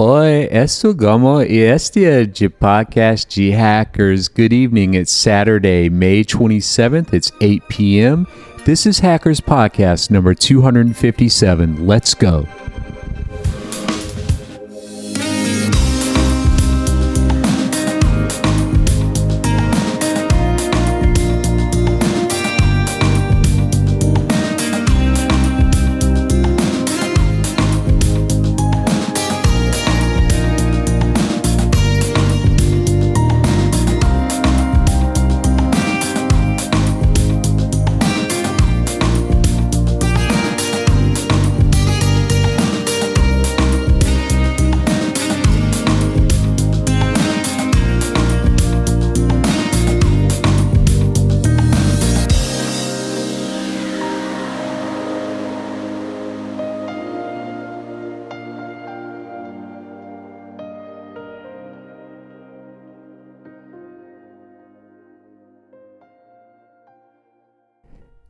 Oi, esto como y este de podcast G Hackers. Good evening. It's Saturday, May 27th. It's 8 p.m. This is Hackers Podcast number 257. Let's go.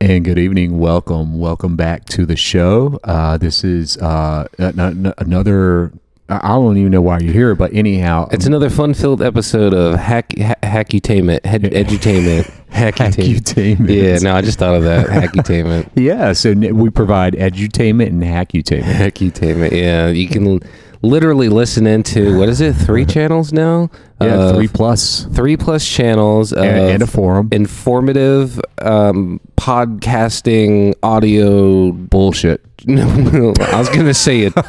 And good evening. Welcome. Welcome back to the show. Uh, this is uh, another. I don't even know why you're here, but anyhow, It's another fun-filled episode of hack ha- hackutainment, head, edutainment, hackutainment. Yeah, no, I just thought of that hackutainment, yeah. So n- we provide edutainment and hackutainment. hackutainment. Yeah, you can literally listen into what is it? Three channels now. Yeah, three plus three plus channels of and, and a forum. informative um, podcasting audio Bullshit. I was gonna say it.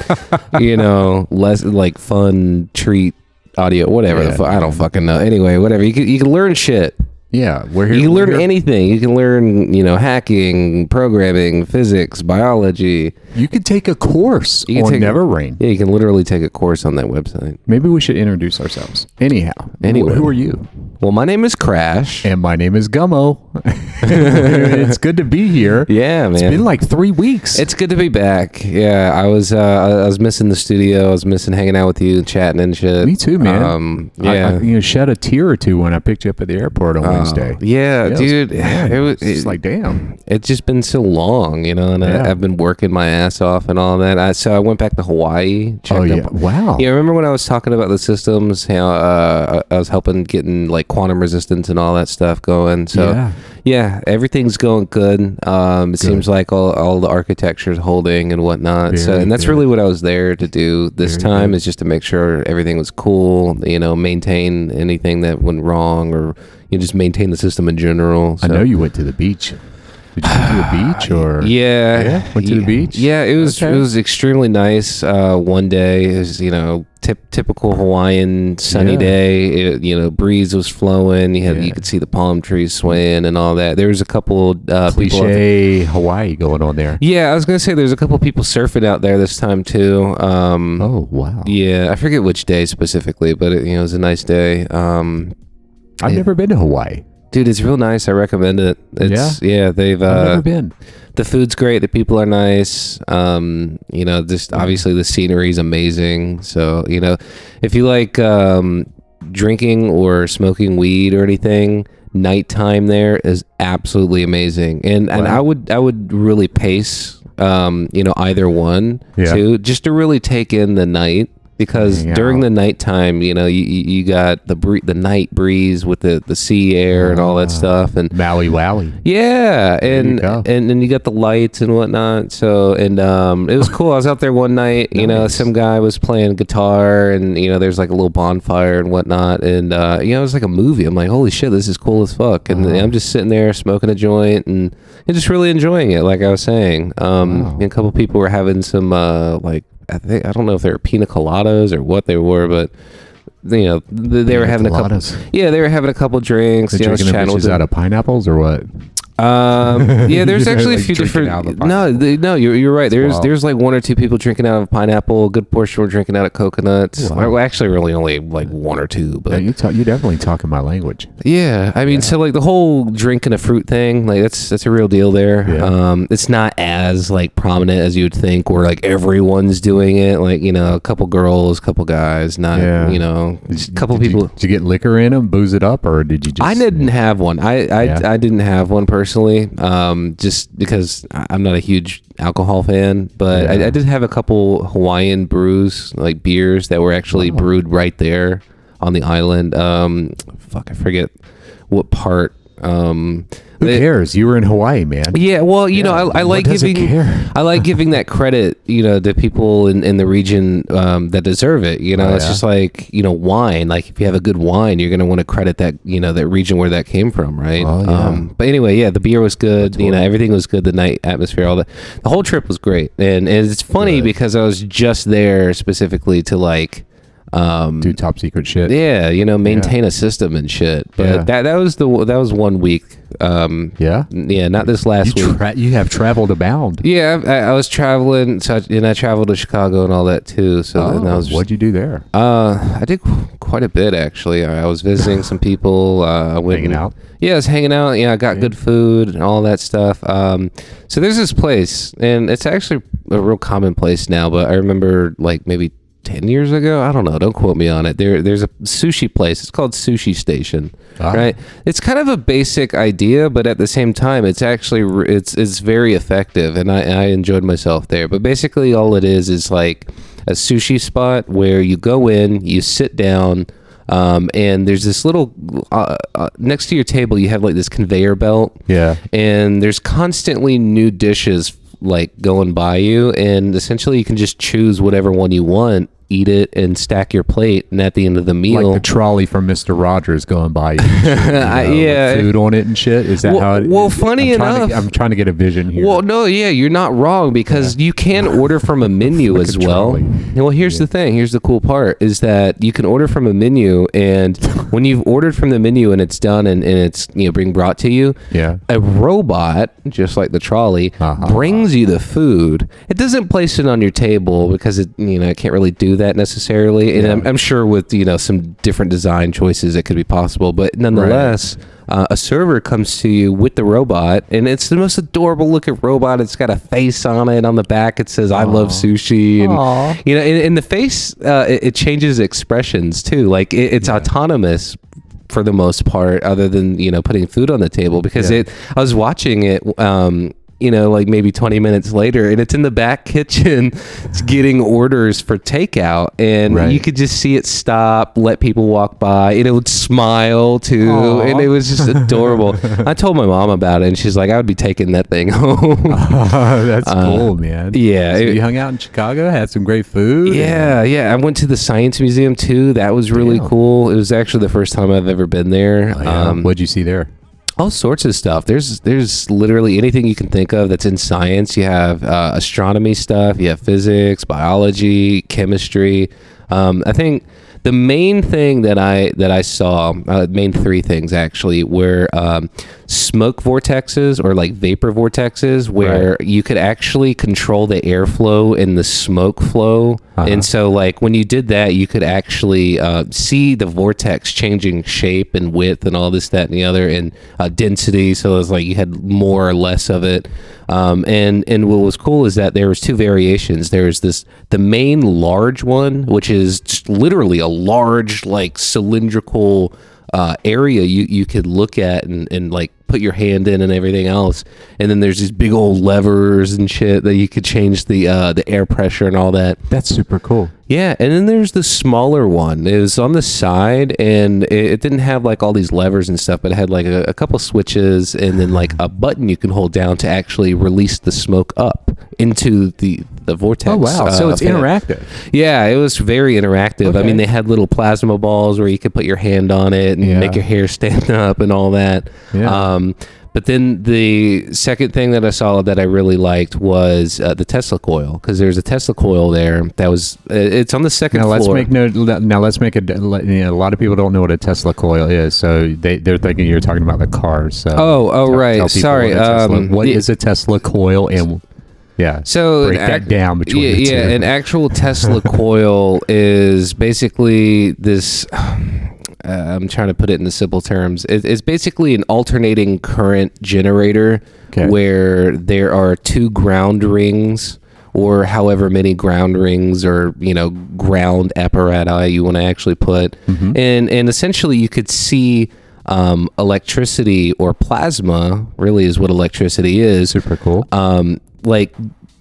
You know, less like fun treat audio, whatever. the Yeah. fu- I don't fucking know. Anyway, whatever. You can you can learn shit. Yeah, we're here. You can learn anything. You can learn, you know, hacking, programming, physics, biology. You could take a course You on take- Never Rain. Yeah, you can literally take a course on that website. Maybe we should introduce ourselves. Anyhow, Anyway. who are you? Well, my name is Crash. And my name is Gummo. it's good to be here. Yeah, man. It's been like three weeks. It's good to be back. Yeah, I was uh, I was missing the studio. I was missing hanging out with you, chatting and shit. Me too, man. Um, yeah. I, you know, shed a tear or two when I picked you up at the airport on Oh, Wednesday. yeah, Yeah, it was- dude. man, it was it- like, damn. it's just been so long, you know, and Yeah. I, I've been working my ass off and all that. I, so I went back to Hawaii. Checked Oh yeah, up- wow. Yeah, remember when I was talking about the systems? How uh, I I was helping getting like quantum resistance and all that stuff going. So Yeah. yeah, everything's going good. Um, it seems like all, all the architecture's holding and whatnot. so and that's good. really what I was there to do this Very time good. is just to make sure everything was cool. You know, maintain anything that went wrong or you know, just maintain the system in general. I know you went to the beach. Did you go to the beach or? yeah, Yeah? Went to the beach? Yeah, it was Okay. it was extremely nice. Uh, one day it was you know tip, typical Hawaiian sunny Yeah. day. It, you know, breeze was flowing. You had Yeah. you could see the palm trees swaying and all that. There was a couple uh, people. Cliche Hawaii going on there. Yeah, I was gonna say there's a couple people surfing out there this time too. Um, Oh wow. Yeah, I forget which day specifically, but it, you know it was a nice day. Um, I've never been to Hawaii. Dude, it's real nice. I recommend it. It's yeah, they've I've uh, never been. the food's great the people are nice um you know just obviously the scenery is amazing so you know if you like um drinking or smoking weed or anything nighttime there is absolutely amazing and and i would i would really pace um you know either one Yeah. too just to really take in the night because Hang during the nighttime you know you, you got the bree- the night breeze with the the sea air and all that Ah. stuff and Maui Wowie. yeah, and and then you got the lights and whatnot. So and um, it was cool. I was out there one night. You know, some guy was playing guitar, and you know, there's like a little bonfire and whatnot. And uh, you know, it was like a movie. I'm like, holy shit, this is cool as fuck. And Wow. I'm just sitting there smoking a joint and, and just really enjoying it. Like I was saying, um, Wow. and a couple people were having some uh, like I think I don't know if they were pina coladas or what they were, but. You know, th- they were having a couple. Coladas. Yeah, they were having a couple drinks. They're you know, drinking them chatting with out of pineapples or what? Um, yeah, there's You're, actually a few drinking different. out of a No, they, no, you're, you're right. There's Wow. there's like one or two people drinking out of pineapple. A good portion were drinking out of coconuts. Well, actually, really only like one or two. But you talk, you definitely talking my language. yeah, I mean, so like the whole drinking a fruit thing, like that's that's a real deal there. Yeah. Um, it's not as like prominent as you would think, where like everyone's doing it. Like you know, a couple girls, a couple guys, not Yeah. you know, just a couple Did you- people. did you get liquor in them, booze it up, or did you just? I didn't have one. I I, Yeah. I didn't have one personally, um, just because I'm not a huge alcohol fan. But Yeah. I, I did have a couple Hawaiian brews, like beers that were actually brewed right there on the island. Um, fuck, I forget what part. Um, Who they- cares? You were in Hawaii, man. yeah, well, you know, I, I like giving? I like giving that credit, you know, to people in, in the region um, that deserve it. You know, Oh, it's yeah. just like you know, wine. Like if you have a good wine, you're gonna want to credit that you know that region where that came from, right? Oh, yeah. um, but anyway, yeah, the beer was good. You know, everything was good. The night atmosphere, all that. The whole trip was great, and, and it's funny Good. because I was just there specifically to like. Um, Do top secret shit. yeah, you know, maintain a system and shit. But Yeah. that that was the that was one week. Um, Yeah. yeah, not this last You, week. you have traveled abound. Yeah, I, I was traveling, so I, and I traveled to Chicago and all that too. So Oh, that was just, what'd you do there? uh, I did quite a bit actually. I, I was visiting some people. Uh, I went Hanging and- out? Yeah, I was hanging out. Yeah, I got good food and all that stuff. Um, so there's this place, and it's actually a real common place now. But I remember like maybe. 10 years ago? I don't know. Don't quote me on it. There there's a sushi place. It's called sushi station Ah. right? It's kind of a basic idea but at the same time it's actually it's it's very effective and i i enjoyed myself there. But basically all it is is like a sushi spot where you go in you sit down um, and there's this little uh, uh, next to your table you have like this conveyor belt. Yeah. and there's constantly new dishes like going by you and essentially you can just choose whatever one you want eat it and stack your plate and at the end of the meal Like the trolley from Mister Rogers going by. You, shit, you know, yeah. Food on it and shit. Is that Well- how? It, well, funny I'm trying to- enough- I'm trying to get a vision here. Well, no, yeah, you're not wrong because you can order from a menu Like as a well. Well, here's the thing. Here's the cool part is that you can order from a menu, and when you've ordered from the menu and it's done and, and it's you know being brought to you, Yeah. a robot just like the trolley Uh-huh. brings you the food. It doesn't place it on your table because it you know it can't really do that necessarily. And Yeah. I'm, I'm sure with you know some different design choices it could be possible, but nonetheless uh, a server comes to you with the robot, and it's the most adorable looking robot. It's got a face on it. On the back, it says "I love sushi," and Aw. you know, in, the face, uh, it, it changes expressions too. Like it, it's autonomous for the most part, other than you know putting food on the table. Because Yeah. it, I was watching it. Um, you know, like maybe 20 minutes later, and it's in the back kitchen, it's getting orders for takeout, and Right. you could just see it stop, let people walk by, and it would smile too, Aw. and it was just adorable. I told my mom about it, and she's like, "I would be taking that thing home." That's cool, man. Uh, yeah, So it- you hung out in Chicago, had some great food. Yeah, yeah. I went to the Science Museum too. That was really Damn. cool. It was actually the first time I've ever been there. Oh, yeah. Um, What'd you see there? All sorts of stuff. There's there's literally anything you can think of that's in science. You have uh, astronomy stuff. You have physics, biology, chemistry. Um, I think the main thing that I that I saw, uh, main three things actually, were um, smoke vortexes or like vapor vortexes, where you could actually control the airflow and the smoke flow. Uh-huh. And so, like when you did that, you could actually uh, see the vortex changing shape and width and all this, that, and the other, and uh, density. So it was like you had more or less of it. Um, and and what was cool is that there was two variations. There was this the main large one, which is literally a large like cylindrical uh, area you you could look at and, and like put your hand in and everything else. And then there's these big old levers and shit that you could change the uh, the air pressure and all that. That's super cool. Yeah, and then there's the smaller one. It was on the side, and it, it didn't have like all these levers and stuff, but it had like a, a couple switches, and then like a button you can hold down to actually release the smoke up into the the vortex. Oh wow! so uh, it's fan. interactive. Yeah, it was very interactive. I mean, they had little plasma balls where you could put your hand on it and Yeah. make your hair stand up and all that. Yeah. Um, but then the second thing that I saw that I really liked was uh, the Tesla coil because there's a Tesla coil there that was uh, it's on the second Now let's floor. make note. Now let's make a. You know, a lot of people don't know what a Tesla coil is, so they they're thinking you're talking about the cars. So Oh, oh, right. people Sorry, What, um, what is a Tesla coil and yeah? So break that ac- down between yeah, the two. yeah, an actual Tesla coil is basically this. Uh, I'm trying to put it into simple terms. It, it's basically an alternating current generator Okay. where there are two ground rings or however many ground rings or you know ground apparatus you want to actually put Mm-hmm. and and essentially you could see um, electricity or plasma, really is what electricity is, Super cool. um, like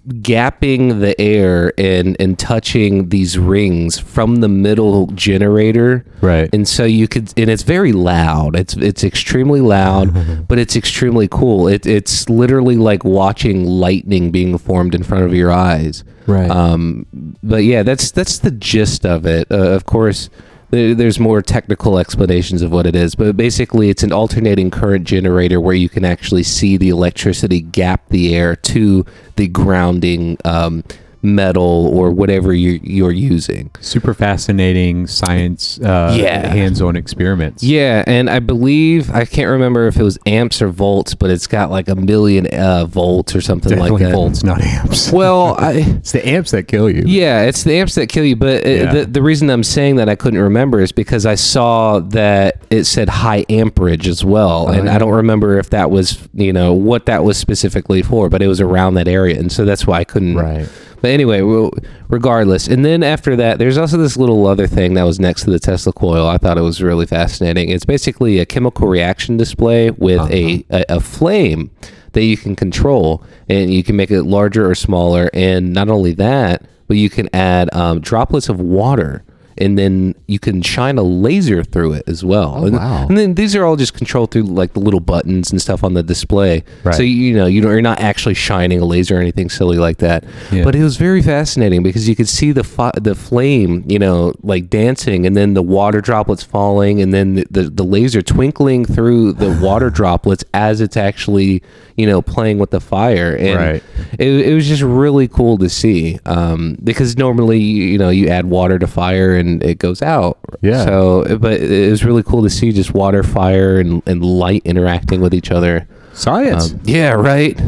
gapping the air and and touching these rings from the middle generator. Right. and so you could and it's very loud. It's it's extremely loud but it's extremely cool. It, it's literally like watching lightning being formed in front of your eyes. Right. um but yeah that's that's the gist of it. Uh, of course there's more technical explanations of what it is but basically it's an alternating current generator where you can actually see the electricity gap the air to the grounding um, metal or whatever you, you're using Super fascinating science. Uh, Yeah. Hands-on experiments. Yeah, and I believe I can't remember if it was amps or volts, but it's got like a million uh, volts or something Definitely like that. volts, not amps. Well, I, it's the amps that kill you. yeah, it's the amps that kill you. But uh Yeah. the the reason I'm saying that I couldn't remember is because I saw that it said high amperage as well, and yeah. I don't remember if that was you know what that was specifically for, but it was around that area, and so that's why I couldn't. Right. But anyway, well, regardless, and then after that, there's also this little other thing that was next to the Tesla coil. I thought it was really fascinating. It's basically a chemical reaction display with a, a a flame that you can control, and you can make it larger or smaller. And not only that, but you can add um, droplets of water. And then you can shine a laser through it as well. and, wow. and then these are all just controlled through like the little buttons and stuff on the display. Right. So you know you you're not actually shining a laser or anything silly like that. Yeah. But it was very fascinating because you could see the fi- the flame, you know, like dancing, and then the water droplets falling, and then the, the, the laser twinkling through the water droplets as it's actually, you know, playing with the fire. And Right. it, it was just really cool to see um, because normally, you know, you add water to fire and it goes out. Yeah. So, but it was really cool to see just water, fire, and, and light interacting with each other. Science. Um, yeah, right.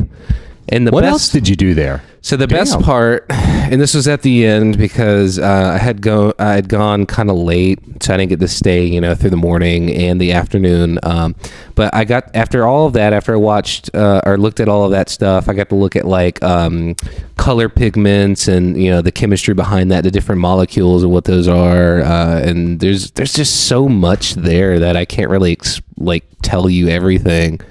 And the what best else did you do there? so the best part, and this was at the end because uh, I had go I had gone kind of late, so I didn't get to stay, you know, through the morning and the afternoon. Um, but I got after all of that, after I watched uh, or looked at all of that stuff, I got to look at like um, color pigments and you know the chemistry behind that, the different molecules and what those are. Uh, and there's there's just so much there that I can't really ex- like tell you everything.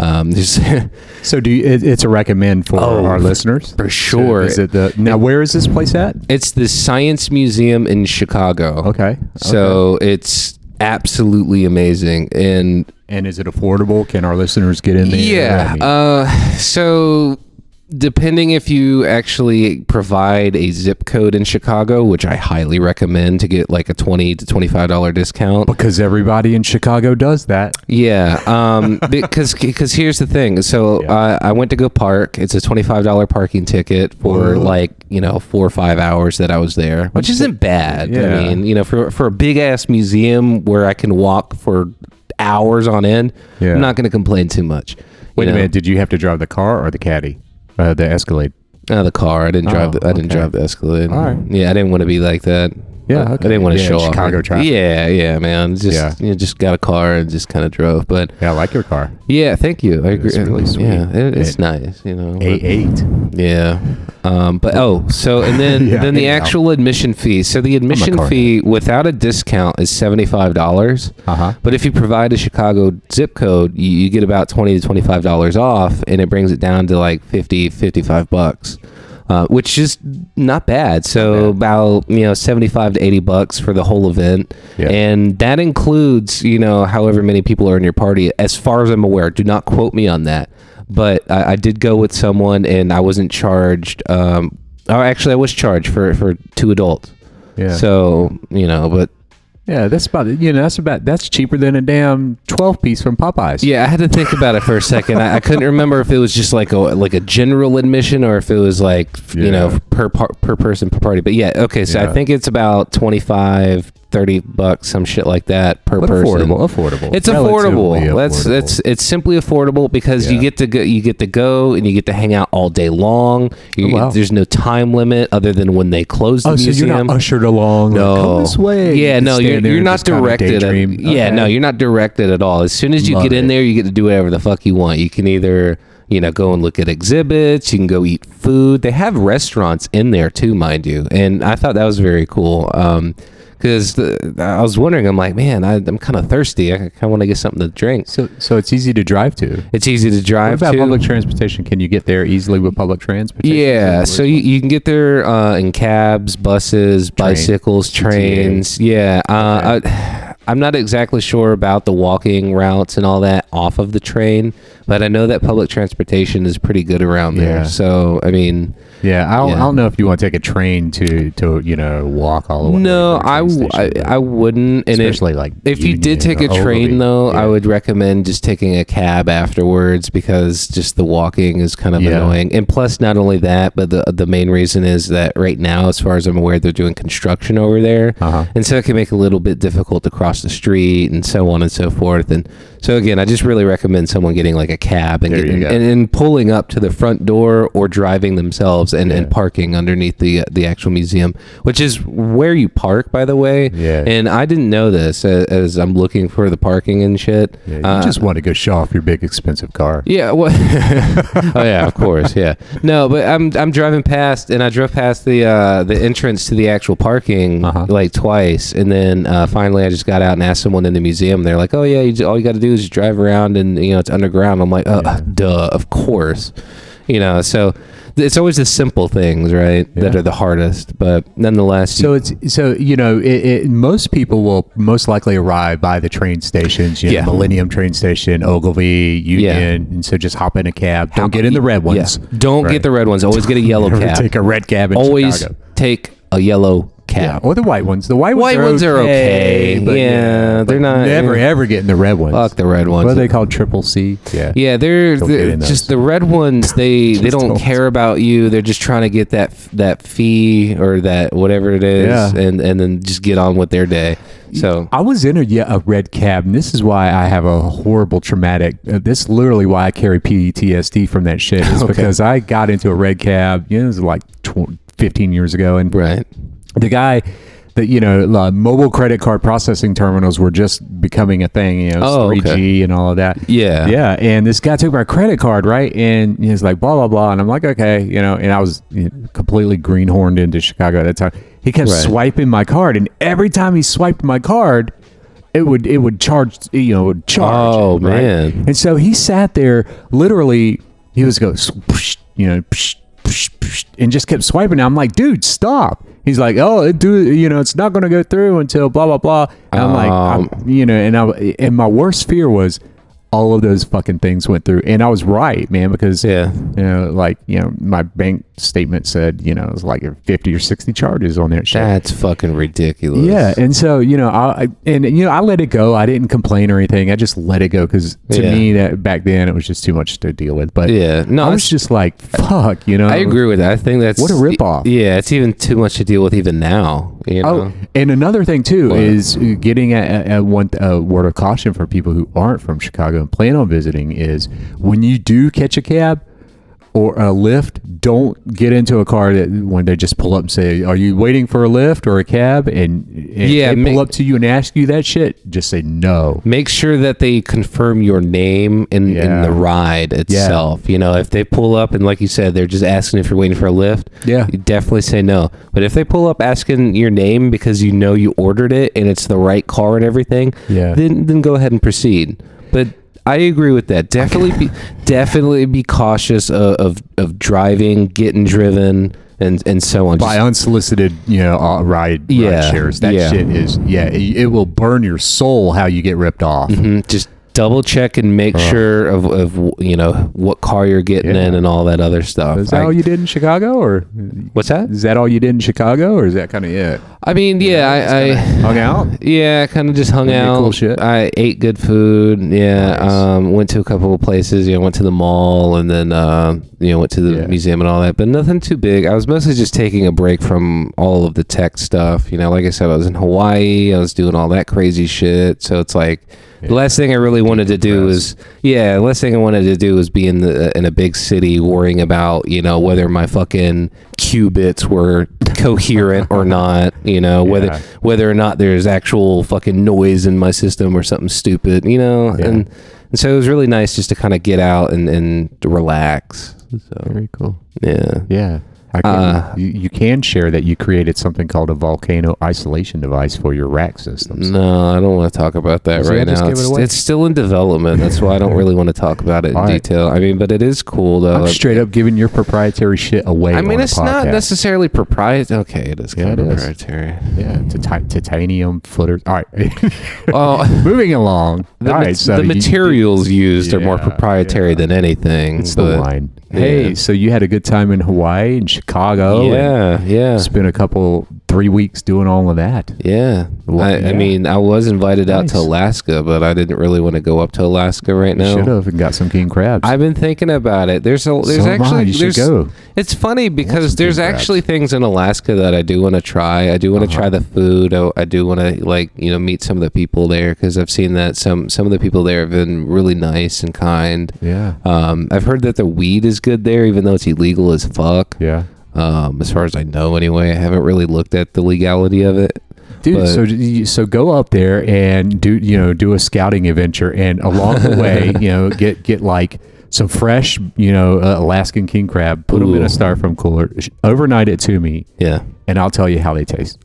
Um, So do you, it, it's a recommend for Oh, our listeners for sure. Is it the now? Where is this place at? It's the Science Museum in Chicago. Okay. So it's absolutely amazing. And And is it affordable? Can our listeners get in there? yeah, I mean, uh, so depending if you actually provide a zip code in Chicago, which I highly recommend to get like a 20 to $25 discount. because everybody in Chicago does that. Yeah, um, because because here's the thing. So Yeah. uh, I went to go park. It's a twenty five dollar parking ticket for Whoa. like you know four or five hours that I was there, which isn't bad. Yeah. I mean, you know, for for a big ass museum where I can walk for hours on end, Yeah. I'm not going to complain too much. Wait a minute. Did you have to drive the car or the caddy? Uh, the Escalade. Uh, the car. I didn't drive. Oh, the, I didn't okay. drive the Escalade. All right. Yeah, I didn't want to be like that. Yeah, I didn't want to Yeah, show off. Chicago traffic. Yeah, yeah, man. Just Yeah. you know, just got a car and just kind of drove. But Yeah, I like your car. yeah, thank you. I agree. It's really sweet. Yeah, it, it's It- nice. You know. A eight. Yeah. Um, but oh, so and then Yeah, then the anyhow. actual admission fee. So the admission fee without a discount is seventy five dollars. Uh huh. But if you provide a Chicago zip code, you, you get about twenty to twenty five dollars off, and it brings it down to like 50, 55 bucks. Uh, which is not bad. So about you know seventy five to eighty bucks for the whole event, Yeah. and that includes you know however many people are in your party. As far as I'm aware, do not quote me on that. But I, I did go with someone, and I wasn't charged. Um, or actually, I was charged for for two adults. Yeah. So you know, but yeah, that's about it. You know, that's about that's cheaper than a damn twelve piece from Popeyes. Yeah, I had to think about it for a second. I, I couldn't remember if it was just like a like a general admission or if it was like you know per par, per person per party. But yeah, okay. So Yeah. I think it's about 25 30 bucks some shit like that per But person. affordable. Affordable. It's affordable. Relatively That's it's it's simply affordable because you get to go you get to go and you get to hang out all day long. You, Oh, wow. There's no time limit other than when they close the Oh, so museum. you're not ushered along. like, No. Come this way. Yeah, you no, you're, you're not directed. At, daydream. Yeah, Okay. no, you're not directed at all. As soon as you Love get in it. there, you get to do whatever the fuck you want. You can either, you know, go and look at exhibits. You can go eat food. They have restaurants in there too, mind you. And I thought that was very cool. Um, because I was wondering. I'm like, man, I, I'm kind of thirsty. I kind of want to get something to drink. So, so it's easy to drive to. It's easy to What drive about to. public transportation? Can you get there easily with public transportation? Yeah, so you, you can get there uh, in cabs, buses, bicycles, trains. Yeah, uh, I, I'm not exactly sure about the walking routes and all that off of the train, but I know that public transportation is pretty good around there. Yeah. So I mean, Yeah, I don't, Yeah. I don't know if you want to take a train to to you know walk all the way. no, the I, train w- I, station, I wouldn't. And if, especially like if you did take a train though, I would recommend just taking a cab afterwards because just the walking is kind of Yeah. annoying. And plus, not only that, but the the main reason is that right now, as far as I'm aware, they're doing construction over there, Uh-huh. and so it can make it a little bit difficult to cross the street and so on and so forth. And so again, I just really recommend someone getting like a cab and getting, and, and pulling up to the front door or driving themselves and, and parking underneath the the actual museum, which is where you park, by the way. Yeah. And I didn't know this as, as I'm looking for the parking and shit. Yeah, you Uh, just want to go show off your big expensive car. yeah. Well, oh yeah, of course. Yeah. No, but I'm I'm driving past, and I drove past the uh, the entrance to the actual parking Uh-huh. like twice, and then uh, finally I just got out and asked someone in the museum. They're like, "Oh yeah, you, all you got to do is drive around, and you know it's underground." I'm like, "Oh, Yeah. duh, of course." You know, so it's always the simple things, right, that are the hardest. But nonetheless, So it's so you know it, it, most people will most likely arrive by the train stations. You know, Yeah. Millennium train station, Ogilvie, Union, and so just hop in a cab. Don't get in the red ones. yeah, don't Right. get the red ones. Always get a yellow cab. Take a red cab in always Chicago. take a yellow Yeah, or the white ones. The white ones, White are, ones are okay. but Yeah, but they're not- Never yeah. ever getting the red ones. Fuck the red ones. What are they called? Triple C. Yeah. Yeah, they're, they're get in those. just the red ones. They they don't, care about you. They're just trying to get that that fee or that whatever it is, Yeah. and and then just get on with their day. So I was in a, yeah, a red cab, and this is why I have a horrible traumatic. Uh, this is literally why I carry PTSD from that shit. Is Okay. because I got into a red cab. You know, it was like tw- 15 years ago, and right, the guy that you know uh, mobile credit card processing terminals were just becoming a thing you know Oh, 3g okay. and all of that Yeah. yeah and this guy took my credit card right and he's like blah blah blah and i'm like okay you know and i was you know, completely greenhorned into chicago at that time he kept Right. swiping my card and every time he swiped my card it would it would charge you know would charge Oh, right? man. and so he sat there literally he was going you know psh, and just kept swiping i'm like dude stop he's like oh it do you know it's not going to go through until blah blah blah and i'm like Um. I'm, you know and i and my worst fear was all of those fucking things went through and i was right man because Yeah. you know like you know my bank statement said you know it was like 50 or 60 charges on there that's fucking ridiculous. yeah, and so you know, I and you know, I let it go. I didn't complain or anything. I just let it go because to Yeah. me, that back then it was just too much to deal with. But Yeah. No, I was just like, fuck, you know. I agree with that. I think that's What a rip off Yeah, it's even too much to deal with even now. You oh, know. Oh, and another thing too is getting a, a, a one a word of caution for people who aren't from Chicago and plan on visiting is when you do catch a cab or a lift, don't get into a car that when they just pull up and say, "Are you waiting for a lift or a cab?" and, and Yeah, they pull up to you and ask you that shit, just say no. Make sure that they confirm your name in, in the ride itself. You know, if they pull up and, like you said, they're just asking if you're waiting for a lift, Yeah. you definitely say no. But if they pull up asking your name because you know you ordered it and it's the right car and everything, Yeah. then then go ahead and proceed. But I agree with that. Definitely be definitely be cautious of, of, of driving, getting driven, and and so on. by Just- unsolicited, you know, uh, ride, Yeah, ride shares. That yeah. shit is, yeah, it, it will burn your soul how you get ripped off. Mhm. Just double check and make sure of, of you know what car you're getting Yeah. in and all that other stuff. Is that I- all you did in Chicago, or what's that? is that all you did in Chicago, or is that kind of it? I mean, yeah, I, I Hung out. yeah, kind of just hung Did out. cool shit? I ate good food. Yeah, Nice. um, went to a couple of places. You know, went to the mall and then uh, you know went to the Yeah. museum and all that. But nothing too big. I was mostly just taking a break from all of the tech stuff. You know, like I said, I was in Hawaii. I was doing all that crazy shit. So it's like. The last thing I really wanted to do was, yeah, the last thing I wanted to do was be in the in a big city worrying about, you know, whether my fucking qubits were coherent or not, you know, whether Yeah. whether or not there's actual fucking noise in my system or something stupid, you know, Yeah. and and so it was really nice just to kind of get out and and relax. So Very cool. yeah, Yeah. I can, Uh, you, you can share that you created something called a volcano isolation device for your rack systems. No, I don't want to talk about that I right now. it It's, it's still in development. That's why I don't really want to talk about it in right. detail. I mean, but it is cool though. I'm straight up giving your proprietary shit away. I mean, it's not necessarily proprietary. Okay, it is Yeah, it of is. proprietary. Yeah, tita- titanium footers. All right. Well, Moving along. the, ma- right, so the you- materials used are more proprietary yeah. than anything. It's the wine. Hey, yeah. so you had a good time in Hawaii and Chicago. and yeah, yeah, Spent a couple, three weeks doing all of that. yeah. Well, I, yeah. I mean, I was invited out to Alaska, but I didn't really want to go up to Alaska right You should now. have and got some king crabs. I've been thinking about it. There's a there's So actually You should there's go. It's funny because there's crabs. actually things in Alaska that I do want to try. I do want to Uh-huh. try the food. I, I do want to like you know meet some of the people there because I've seen that some some of the people there have been really nice and kind. Yeah. Um, I've heard that the weed is good there, even though it's illegal as fuck. Yeah. Um, as far as I know, anyway, I haven't really looked at the legality of it. Dude, But- so so go up there and do you know do a scouting adventure, and along the way, you know, get get like some fresh, you know, uh, Alaskan king crab, put them in Ooh. a styrofoam cooler, overnight it to me, Yeah, and I'll tell you how they taste.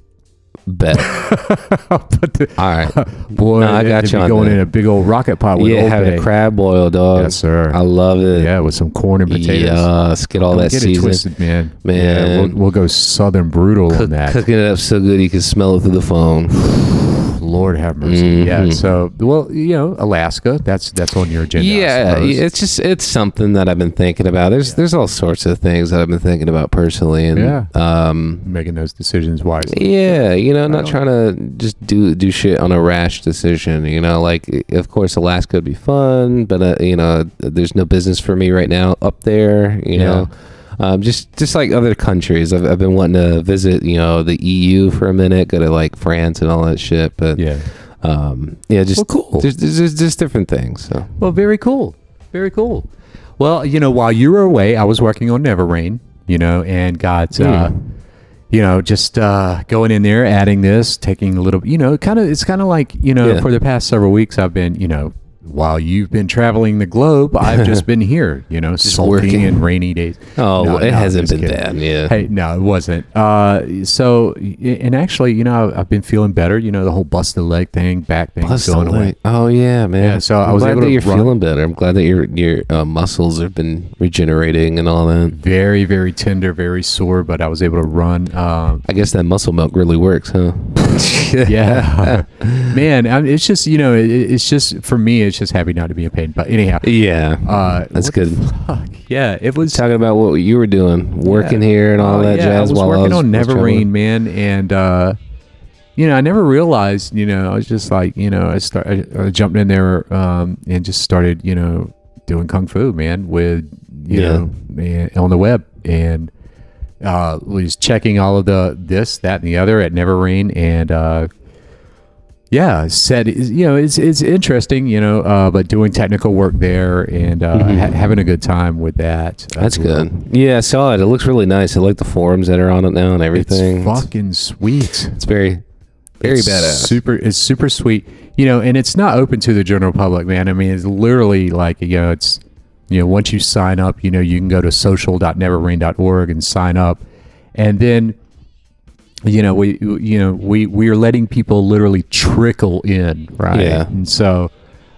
Bet. but the, All right. boy, No, I got you going in a big old rocket pot with yeah, having a crab boil, dog. Yes, sir. I love it. yeah, with some corn and potatoes. Yes, get all Don't that get it season. twisted, man. Man. yeah, we'll, we'll go southern brutal on that. cooking it up so good you can smell it through the phone. Lord have mercy. Yeah. Mhm. So, well, you know, Alaska. That's that's on your agenda. Yeah, it's just it's something that I've been thinking about. There's there's all sorts of things that I've been thinking about personally, and Yeah. um, making those decisions wisely. yeah, you know, not trying to just do do shit on a rash decision. You know, like of course Alaska would be fun, but uh, you know, there's no business for me right now up there. You Yeah. know. Um, just, just like other countries, I've, I've been wanting to visit, you know, the EU for a minute, go to like France and all that shit. But Yeah. um, yeah, just Well, cool. There's, there's, there's just different things. So Well, very cool. Very cool. Well, you know, while you were away, I was working on Never Rain, you know, and got, uh, Hmm. you know, just uh, going in there, adding this, taking a little, you know, kind of, it's kind of like, you know, Yeah. for the past several weeks, I've been, you know, while you've been traveling the globe, I've just been here, you know, sulking in rainy days. Oh, No, it no, hasn't been kidding. bad. Yeah. Hey, no, it wasn't. Uh, so, and actually, you know, I've been feeling better. You know, the whole busted leg thing, back thing, going away. Oh yeah, man. Yeah, so I I'm was glad able that you're run- feeling better. I'm glad that your your uh, muscles have been regenerating and all that. Very, very tender, very sore, but I was able to run. Um, I guess that muscle milk really works, huh? yeah, man, I it's just you know, it, it's just for me, it's just happy not to be in pain. But anyhow, yeah. uh, That's good. fuck? Yeah, it was Talking about what you were doing, working Yeah. here and all Oh, that yeah, jazz. I was while working I was, on was Never. Rain, man, and uh, you know, I never realized. You know, I was just like, you know, I start, I, I jumped in there um, and just started, you know, doing kung fu, man, with you Yeah. know, man, on the web, and uh, was checking all of the this, that, and the other at Never Rain, and uh, yeah, said you know, it's it's interesting, you know, uh, but doing technical work there and uh, Mhm. ha- having a good time with that. That's well. good. Yeah, I saw it. It looks really nice. I like the forums that are on it now and everything. It's fucking sweet. It's very, very It's badass. Super, it's super sweet. You know, and it's not open to the general public, man. I mean, it's literally like you know, it's you know, once you sign up, you know, you can go to social.neverrain.org and sign up, and then you know, we you know we we are letting people literally trickle in, right? Yeah. and so.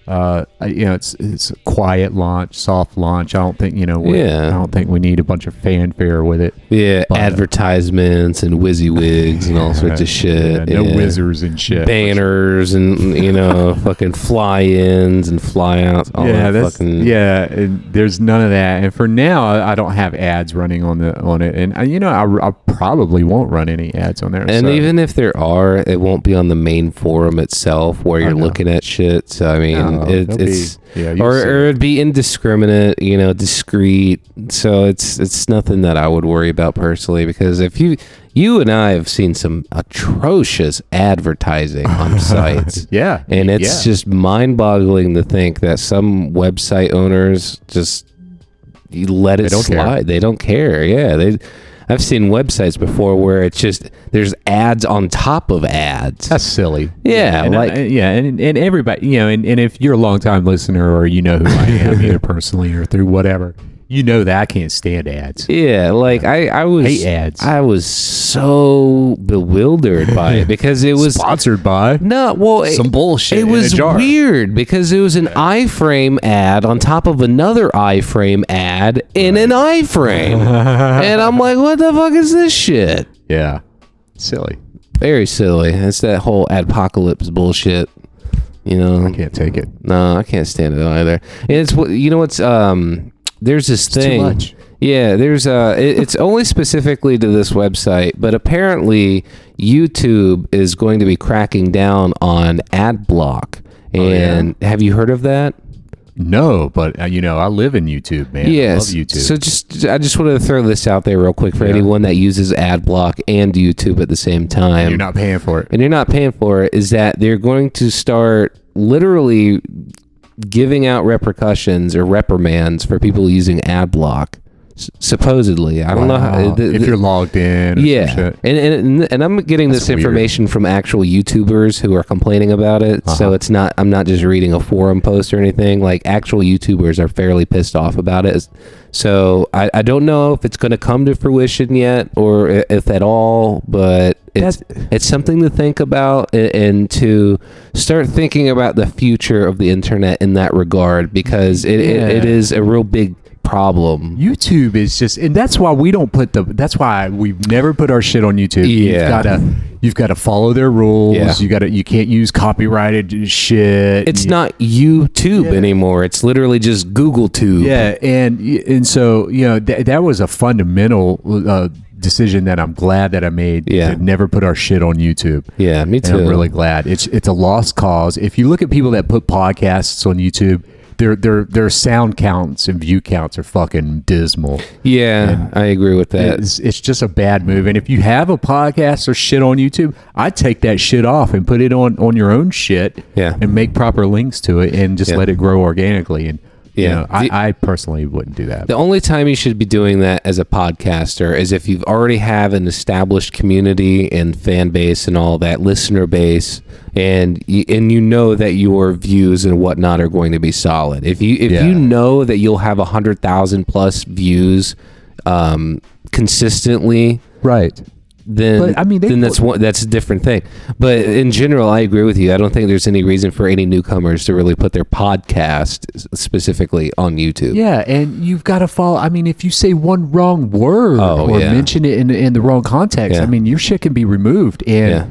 Uh, you know, it's it's a quiet launch, soft launch. I don't think you know. we- Yeah. I don't think we need a bunch of fanfare with it. yeah, But- advertisements and WYSIWYGs and all sorts of shit. Yeah, no yeah. wizards and shit. banners and you know fucking fly-ins and fly-outs. All yeah, that fucking yeah. There's none of that. And for now, I, I don't have ads running on the on it. And uh, you know, I, I probably won't run any ads on there. And so- even if there are, it won't be on the main forum itself where you're looking at shit. So I mean, No, it, it's be- yeah, or, or it'd be indiscriminate, you know, discreet. So it's it's nothing that I would worry about personally because if you you and I have seen some atrocious advertising on sites. yeah, And it's yeah. just mind-boggling to think that some website owners just you let it They don't care. slide. They don't care. Yeah, they. I've seen websites before where it's just there's ads on top of ads. that's silly. Yeah, and, uh, like- I- yeah, and and everybody, you know, and, and if you're a long time listener or you know who I am, either personally or through whatever, You know that I can't stand ads. Yeah, like I, I was Hate ads. I was so bewildered by it because it was Sponsored by no well it- some bullshit. It in a was jar. weird because it was an iframe ad on top of another iframe ad in an iframe, and I'm like, what the fuck is this shit? Yeah, silly. Very silly. It's that whole adpocalypse bullshit. You know, I Can't take it. no, I can't stand it either. And it's what you know. What's um? There's this too thing. much. Yeah, there's uh. It, it's only specifically to this website, but apparently YouTube is going to be cracking down on ad block. Oh, And have you heard of that? No, but uh, you know, I live in YouTube, man. Yes. I love YouTube. So just I just wanted to throw this out there real quick for anyone that uses ad block and YouTube at the same time. You're not paying for it. and you're not paying for it is that they're going to start literally giving out repercussions or reprimands for people using ad block s- supposedly i don't know how Wow. if you're logged in. Yeah and, and and i'm getting That's this weird. information from actual youtubers who are complaining about it so Uh-huh. it's not i'm not just reading a forum post or anything like actual youtubers are fairly pissed off about it so i, I don't know if it's going to come to fruition yet or if at all but it's it's something to think about a- and to start thinking about the future of the internet in that regard because it, it, it Yeah. is a real big problem YouTube is just, and that's why we don't put the. That's why we've never put our shit on YouTube. Yeah. you've gotta, you've got to follow their rules. Yeah. You got to, you can't use copyrighted shit. It's not YouTube Yeah. anymore. It's literally just Google Tube. Yeah, and and so you know th- that was a fundamental uh, decision that I'm glad that I made. Yeah. to never put our shit on YouTube. Yeah, me And too. I'm really glad. It's it's a lost cause. If you look at people that put podcasts on YouTube, their their their sound counts and view counts are fucking dismal. yeah, I agree with that. It's, it's just a bad move. And if you have a podcast or shit on YouTube, I'd take that shit off and put it on on your own shit. Yeah. and make proper links to it and just Yeah. let it grow organically. And you Yeah. know, The- I, I personally wouldn't do that. The only time you should be doing that as a podcaster is if you already have an established community and fan base and all that listener base, and you, and you know that your views and whatnot are going to be solid. If you if Yeah. you know that you'll have a hundred thousand plus views um, consistently, right. Then But, I mean, then that's one that's a different thing. But in general, I agree with you. I don't think there's any reason for any newcomers to really put their podcast specifically on YouTube. Yeah, and you've got to follow. I mean, if you say one wrong word Oh, or yeah. mention it in in the wrong context, Yeah. I mean, your shit can be removed. And Yeah.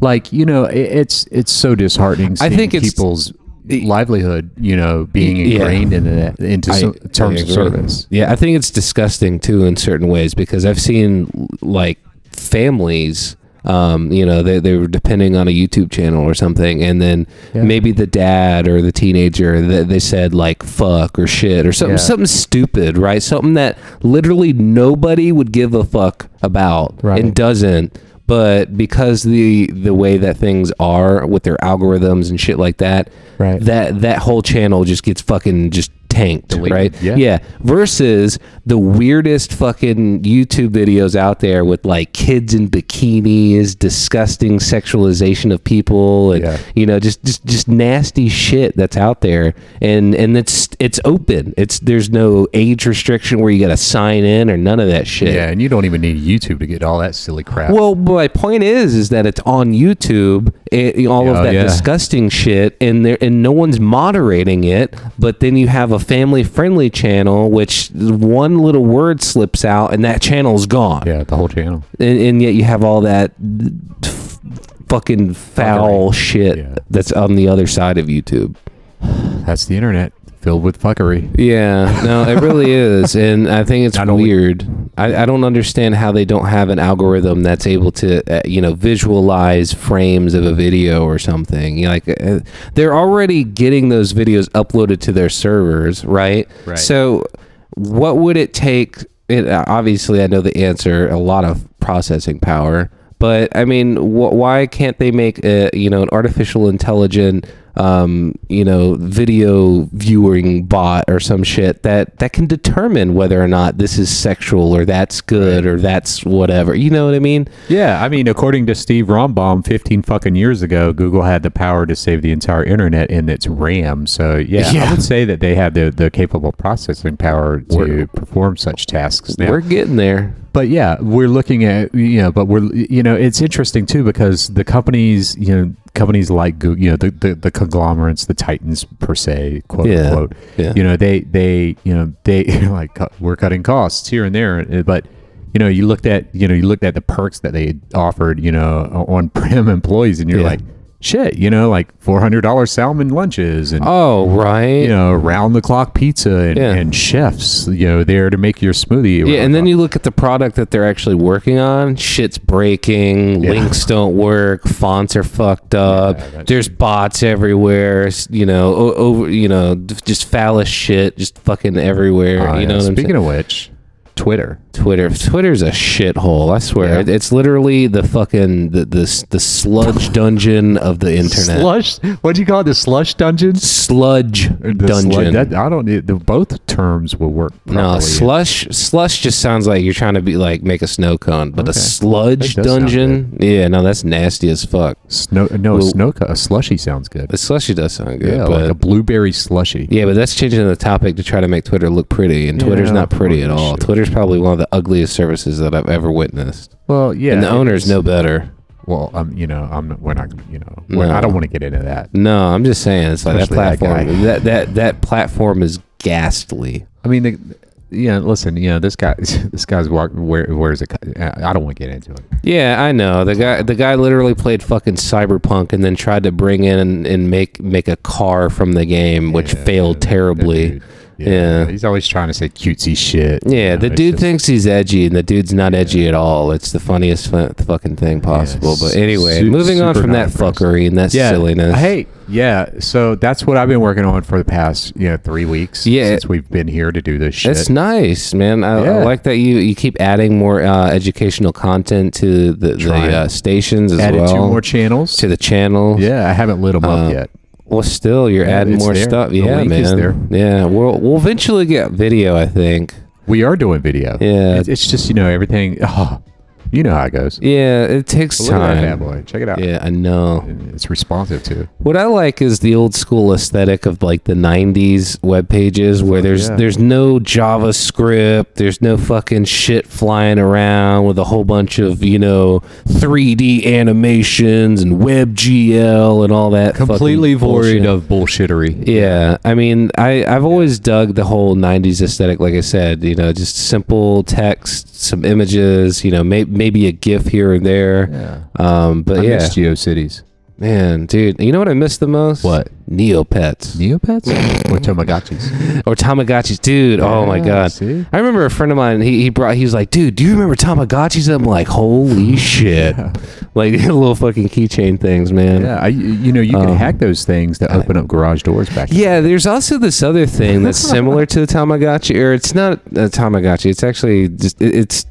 like you know, it, it's it's so disheartening. I think people's livelihood, you know, being Yeah. ingrained in it into so, I terms of service. Yeah, I think it's disgusting too in certain ways because I've seen like families. Um, you know, they, they were depending on a YouTube channel or something, and then Yeah. maybe the dad or the teenager they, they said like fuck or shit or something Yeah. something stupid, right? Something that literally nobody would give a fuck about Right. and doesn't. But because the the way that things are with their algorithms and shit like that, Right. that that whole channel just gets fucking just tanked, Deleted. right? Yeah. yeah. Versus the weirdest fucking YouTube videos out there with like kids in bikinis, disgusting sexualization of people, and Yeah. you know, just just just nasty shit that's out there. And and it's it's open. It's there's no age restriction where you got to sign in or none of that shit. Yeah, and you don't even need YouTube to get all that silly crap. Well, my point is, is that it's on YouTube, it, all Oh, of that yeah. disgusting shit, and there, and no one's moderating it. But then you have a family-friendly channel, which one little word slips out, and that channel's gone. yeah, the whole channel. And, and yet you have all that f- fucking foul shit Yeah. that's on the other side of YouTube. That's the internet filled with fuckery. Yeah, no, it really is, and I think it's Not only- weird. I, I don't understand how they don't have an algorithm that's able to, uh, you know, visualize frames of a video or something. You know, like uh, they're already getting those videos uploaded to their servers, right? Right. So, what would it take? It, uh, obviously, I know the answer. A lot of processing power. But I mean, wh- why can't they make a you know an artificial intelligent um, you know, video viewing bot or some shit that that can determine whether or not this is sexual or that's good or that's whatever. You know what I mean? Yeah, I mean, according to Steve Rombaum, 15 fucking years ago, Google had the power to save the entire internet in its RAM. So, yeah, Yeah. I would say that they have the, the capable processing power to We're- perform such tasks now. We're getting there. But yeah, we're looking at, you know, but we're, you know, it's interesting too because the companies, you know, companies like Google, you know, the, the, the conglomerates, the titans per se, quote Yeah. unquote, Yeah. you know, they, they, you know, they like, we're cutting costs here and there, uh, but, you know, you looked at, you know, you looked at the perks that they offered, you know, on prem employees, and you're Yeah. like, shit, you know, like four hundred dollars salmon lunches and Oh, right. you know, round the clock pizza and, Yeah. and chefs, you know, there to make your smoothie. Yeah, and then uh, you look at the product that they're actually working on. Shit's breaking. Yeah. Links don't work. Fonts are fucked up. Yeah, There's bots everywhere. You know, over. You know, just phallus shit, just fucking everywhere. Oh, you know Speaking of which, Twitter. Twitter. Twitter's a shithole. I swear. Yeah. It's literally the fucking the the, the sludge dungeon of the internet. Slush. What do you call it? The slush dungeon. Sludge The dungeon. that, I don't. The, both terms will work. No, slush slush just sounds like you're trying to be like make a snow cone, but a sludge That does sound dungeon, yeah, no, that's nasty as fuck. Snow. No, a Well- snow. co- A slushy sounds good. The slushy does sound good, yeah, but like a blueberry slushy. yeah, but that's changing the topic to try to make Twitter look pretty, and Twitter's Yeah, not pretty at all. shit. Twitter's probably one of the ugliest services that I've ever witnessed, Well, yeah. and the owners know better. Well, um, you know, I'm. Not, we're not. You know, No. I don't want to get into that. No, I'm just saying, it's like that Especially that platform. guy. That, that that platform is ghastly. I mean, the, yeah. Listen, you know, this guy. This guy's walk. Where? Where's it? I don't want to get into it. Yeah, I know. The guy the guy literally played fucking Cyberpunk and then tried to bring in and, and make make a car from the game, which Yeah, failed terribly. dude. Yeah. He's always trying to say cutesy shit. you Yeah, know, the dude just- thinks he's edgy, and the dude's not edgy at all. It's the funniest fu- fucking thing possible. Yes. But anyway, Su- moving on from that fuckery and that yeah. silliness. Hey, yeah. So that's what I've been working on for the past, you know, three weeks. Yeah. Since we've been here to do this shit. It's nice, man. I, I like that you, you keep adding more uh, educational content to the, the uh, stations as Added well. two more channels. to the channel. yeah, I haven't lit them Uh, up yet. Well, still, you're Yeah, adding more there. stuff. The Yeah, man. Yeah, we'll we'll eventually get video. I think. We are doing video. Yeah. It's, it's just, you know, everything. Oh, you know how it goes. Yeah, it takes Look at that bad time. boy. Check it out. Yeah, I know. It's responsive too. What I like is the old school aesthetic of like the '90s web pages, where there's yeah. there's no JavaScript, there's no fucking shit flying around with a whole bunch of you know 3D animations and WebGL and all that. Completely void bullshit. of bullshittery. Yeah, I mean, I I've always dug the whole '90s aesthetic. Like I said, you know, just simple text, some images, you know, may, maybe a GIF here and there. Yeah. Um, but I yeah, miss GeoCities. man, dude, you know what I miss the most? What? Neopets Neopets or Tamagotchis? or Tamagotchis, dude. oh my god. see? I remember a friend of mine. He, he brought. He was like, "Dude, do you remember Tamagotchis?" I'm like, "Holy shit!" Like little fucking keychain things, man. Yeah, I, you know, you can Um, hack those things to open up garage doors back. Yeah, there's also this other thing that's similar to the Tamagotchi, or it's not a Tamagotchi. It's actually just it- it's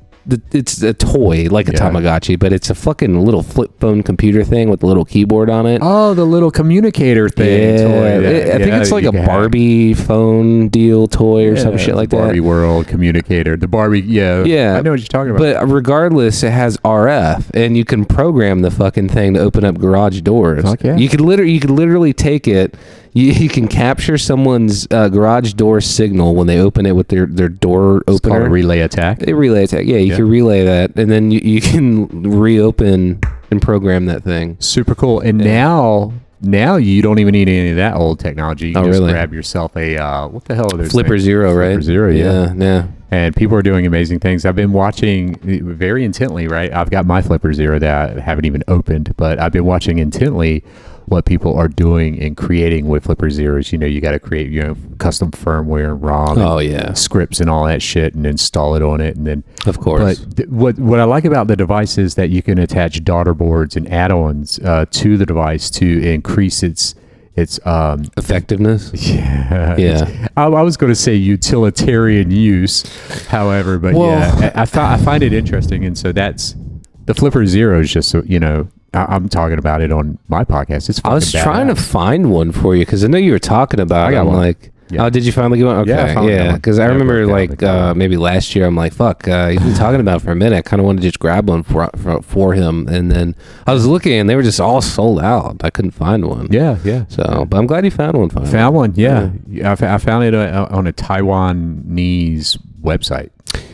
it's a toy like a Yeah. Tamagotchi, but it's a fucking little flip phone computer thing with a little keyboard on it. Oh, the little communicator thing. Yeah, toy it- I think yeah, it's like a. Barbie phone deal toy or some shit like Barbie that. World communicator. The Barbie, yeah, Yeah. I know what you're talking about. But regardless, it has RF, and you can program the fucking thing to open up garage doors. Fuck yeah. You could literally, you could literally take it. You, you can capture someone's uh, garage door signal when they open it with their, their door it's called opener. a relay attack. Relay attack. Yeah, you Yeah. can relay that, and then you, you can reopen and program that thing. Super cool. And now, now you don't even need any of that old technology. You can Oh, just really? grab yourself a uh, what the hell are those? Flipper things? Zero, right? Flipper Zero, yeah. yeah, yeah. and people are doing amazing things. I've been watching very intently, right? I've got my Flipper Zero that I haven't even opened, but I've been watching intently what people are doing and creating with Flipper Zeros. You know, you got to create, you know, custom firmware and ROM Oh and yeah, scripts and all that shit and install it on it. And then, of course. but th- what, what I like about the device is that you can attach daughter boards and add-ons uh, to the device to increase its, its, um, Effectiveness. yeah. Yeah. I, I was going to say utilitarian use, however, but Well- yeah, I, I, fi- I find it interesting. And so that's the Flipper Zero is just, you know, I, I'm talking about it on my podcast. It's I was trying to find one for you because I know you were talking about. I it. got I'm one. like, Yeah. oh, did you finally get one? Okay, Yeah, yeah. Because I Yeah, remember like uh, maybe last year, I'm like, fuck, uh, he's been talking about it for a minute. I kind of wanted to just grab one for, for for him, and then I was looking, and they were just all sold out. I couldn't find one. Yeah, yeah. So, but I'm glad you found one. Finally. Found one, yeah. I, fa- I found it uh, on a Taiwanese website.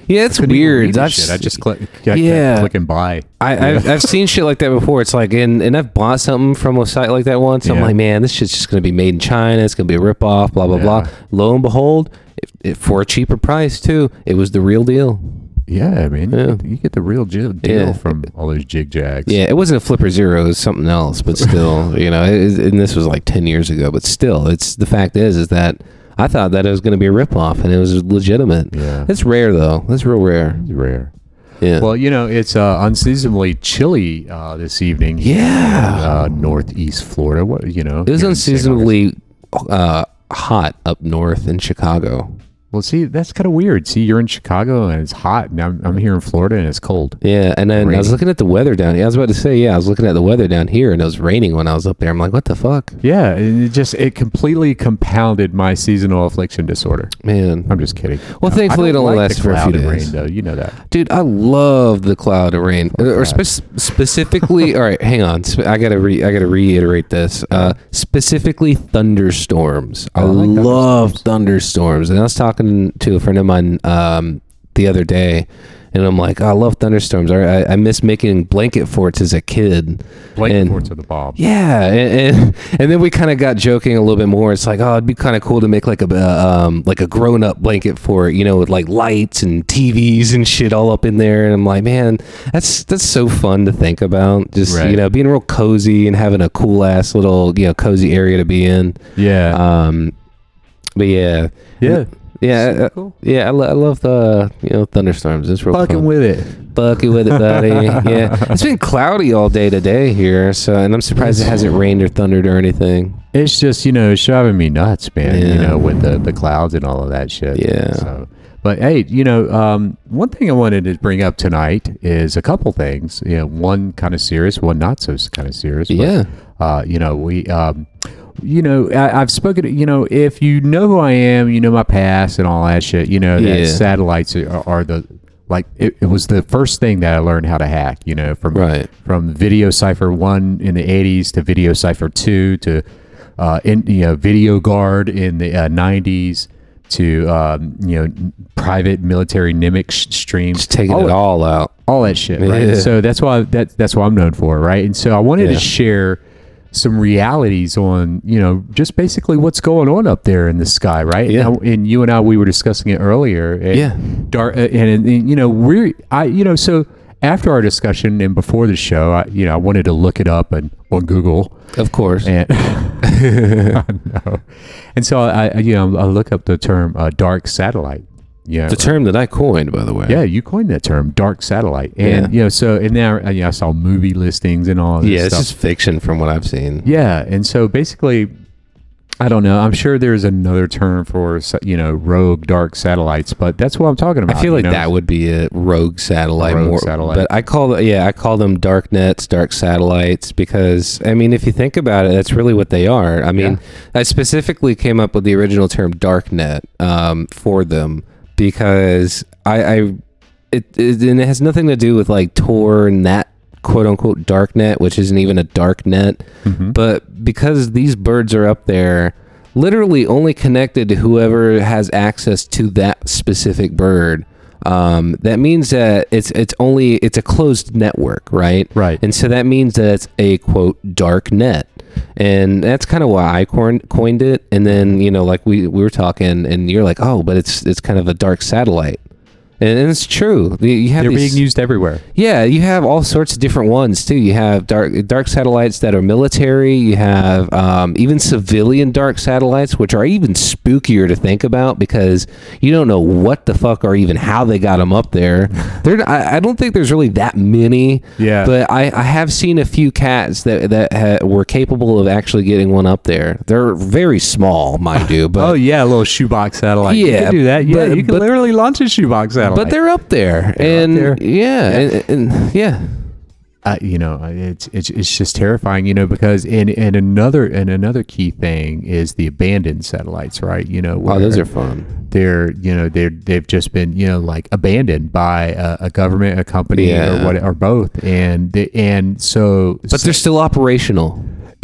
Yeah, it's Couldn't even read weird. the I've shit. s- I just click, kept Yeah. clicking buy. I, I've, I've seen shit like that before. It's like, and, and I've bought something from a site like that once. I'm Yeah. like, man, this shit's just going to be made in China. It's going to be a ripoff, blah, blah, blah. Yeah. Lo and behold, it, it, for a cheaper price, too, it was the real deal. Yeah, I mean, Yeah. You, get, the real deal Yeah. from all those jig jags. Yeah, it wasn't a Flipper Zero. It was something else, but still, you know, it, and this was like 10 years ago, but still, it's the fact is, is that I thought that it was going to be a ripoff and it was legitimate. Yeah. It's rare, though. That's real rare. It's rare. Yeah. Well, you know, it's uh, unseasonably chilly uh, this evening. Yeah. in, uh, northeast Florida. What you know? it was here in St. Augustine. unseasonably uh, hot up north in Chicago. Well, see, that's kind of weird. See, you're in Chicago and it's hot, and I'm, I'm here in Florida and it's cold. Yeah, and then I was looking at the weather down here. I was about to say, yeah, I was looking at the weather down here, and it was raining when I was up there. I'm like, what the fuck, Yeah, and it just it completely compounded my seasonal affliction disorder. man? I'm just kidding. Well, I- thankfully it only like lasts for a few days. Rain, though, you know that. Dude, I love the cloud of rain. Or spe- specifically, all right, hang on. I gotta re- I gotta reiterate this. Uh, specifically, thunderstorms. I, I like love thunderstorms. And I was talking to a friend of mine um, the other day, and I'm like, oh, I love thunderstorms. I, I, I miss making blanket forts as a kid. Blanket And- forts of the bomb. Yeah, and and, and then we kind of got joking a little bit more. It's like, oh, it'd be kind of cool to make like a uh, um like a grown up blanket for it, you know, with like lights and TVs and shit all up in there. And I'm like, man, that's that's so fun to think about. Just Right. you know, being real cozy and having a cool ass little you know cozy area to be in. Yeah, Um, but yeah, yeah, yeah, uh, cool. yeah. I, lo- I love the you know thunderstorms. It's real Fucking fun. with it. fucking with it, buddy. yeah, it's been cloudy all day today here, so and I'm surprised it hasn't rained or thundered or anything. It's just you know it's driving me nuts, man. You know with the the clouds and all of that shit. Yeah. So, but hey, you know, um, one thing I wanted to bring up tonight is a couple things. You know, one kind of serious, one not so kind of serious. but, Yeah. Uh, you know, we. Um, you know, I, I've spoken. to- You know, if you know who I am, you know my past and all that shit. You know that satellites are, are the like. It, it was the first thing that I learned how to hack. You know, from Right. from Video Cipher one in the '80s to Video Cipher two to uh, in you know Video Guard in the uh, '90s to um, you know private military Nimic sh- streams, Just taking all, it all out. all that shit, right? Yeah. So that's why that that's what I'm known for, right? And so I wanted Yeah. to share some realities on you know just basically what's going on up there in the sky, right? Yeah. And, and you and I we were discussing it earlier. and Yeah. Dar- uh, and, and you know we're I you know so after our discussion and before the show, I you know I wanted to look it up and on Google Of course. and I know. and so I, I you know I look up the term uh, dark satellite. Yeah, the term that I coined, by the way. yeah, you coined that term, dark satellite, and Yeah. you know, so and now uh, you know, I saw movie listings and all. This Yeah, it's stuff. just fiction from what I've seen. yeah, and so basically, I don't know. I'm sure there's another term for you know rogue dark satellites, but that's what I'm talking about. I feel like know? that would be a rogue satellite Rogue more. satellite. But I call yeah, I call them dark nets, dark satellites, because I mean, if you think about it, that's really what they are. I mean, I specifically came up with the original term dark net um, for them because I, I it, it and it has nothing to do with like Tor and that quote unquote dark net, which isn't even a dark net. Mhm. But because these birds are up there, literally only connected to whoever has access to that specific bird. Um, that means that it's it's only it's a closed network, right? Right. And so that means that it's a quote dark net, and that's kind of why I coined coined it. And then you know, like we we were talking, and you're like, oh, but it's it's kind of a dark satellite, and, and it's true. You- have They're these, being used everywhere. yeah, you have all sorts of different ones too. You have dark dark satellites that are military. You have um, even civilian dark satellites, which are even spookier to think about because you don't know what the fuck or even how they got them up there. There, I, I don't think there's really that many. Yeah. but I, I have seen a few cats that that ha- were capable of actually getting one up there. They're very small, mind you, but oh yeah, a little shoebox satellite. Yeah, you can do that. Yeah, but- you can but- literally launch a shoebox satellite. But they're up there, They're up and there. yeah, And, and yeah. uh, you know, it's, it's it's just terrifying, you know, because and and another and another key thing is the abandoned satellites, right? You know, Oh, those are fun. they're you know they're they've just been you know like abandoned by a, a government, a company, Yeah. or what or both, and they, and so But they're still operational.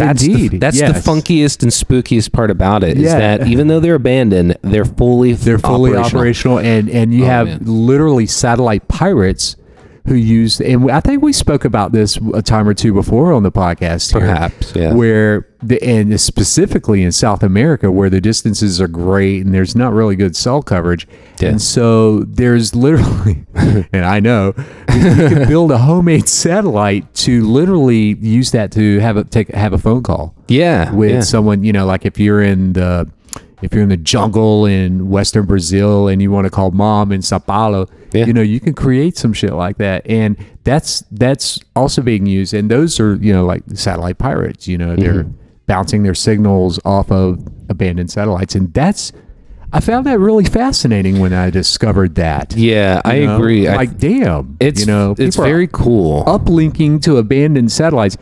That's the, Indeed, that's yes. the funkiest and spookiest part about it is Yeah. that even though they're abandoned, they're fully they're fully operational, and and you Oh, have man. literally satellite pirates who use and I think we spoke about this a time or two before on the podcast here, Perhaps, yeah. where the and specifically in South America where the distances are great and there's not really good cell coverage Yeah. and so there's literally and I know you can build a homemade satellite to literally use that to have a take have a phone call Yeah, with yeah. someone, you know, like if you're in the if you're in the jungle in western Brazil and you want to call mom in Sao Paulo, Yeah. you know, you can create some shit like that. And that's that's also being used and those are, you know, like satellite pirates, you know, they're Mm-hmm. bouncing their signals off of abandoned satellites and that's I found that really fascinating when I discovered that. Yeah, I know? agree. I- Like, damn, it's you know, it's very cool. uplinking to abandoned satellites,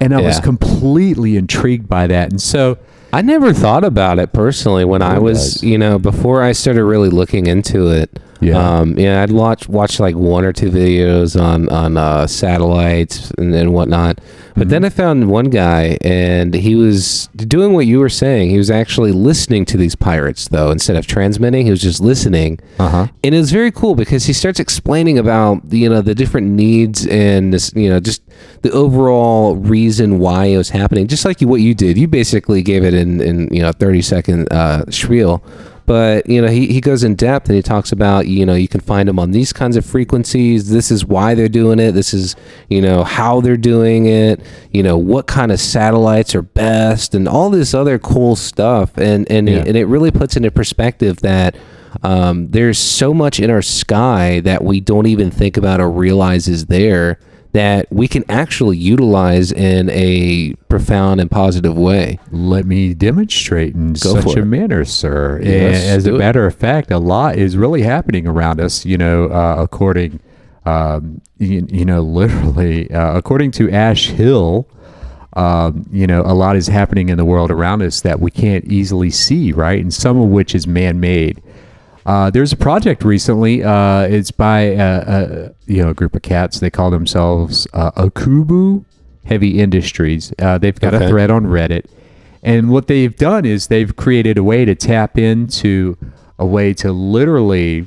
and I was completely intrigued by that. And so, I never thought about it personally when I was, does? you know, before I started really looking into it. Yeah. Um, yeah, I'd watch watch like one or two videos on on uh, satellites and, and whatnot. But Mm-hmm. then I found one guy, and he was doing what you were saying. He was actually listening to these pirates, though, instead of transmitting. He was just listening. uh huh, and it was very cool because he starts explaining about you know the different needs and this you know just the overall reason why it was happening just like you, what you did you basically gave it in in you know 30 second uh spiel but you know he, he goes in depth and he talks about you know you can find them on these kinds of frequencies. This is why they're doing it. This is you know how they're doing it. You know what kind of satellites are best and all this other cool stuff. And and, Yeah. and it really puts into perspective that um, there's so much in our sky that we don't even think about or realize is there that we can actually utilize in a profound and positive way. let me demonstrate in Go such a manner, sir. Yes, as a it. matter of fact, a lot is really happening around us. You know, uh, according, um, you, you know, literally, uh, according to Ash Hill. Um, you know, a lot is happening in the world around us that we can't easily see, right? And some of which is man-made. Uh, there's a project recently. Uh, it's by uh, uh, you know a group of cats. They call themselves uh, Akubu Heavy Industries. Uh, they've got a thread on Reddit, and what they've done is they've created a way to tap into a way to literally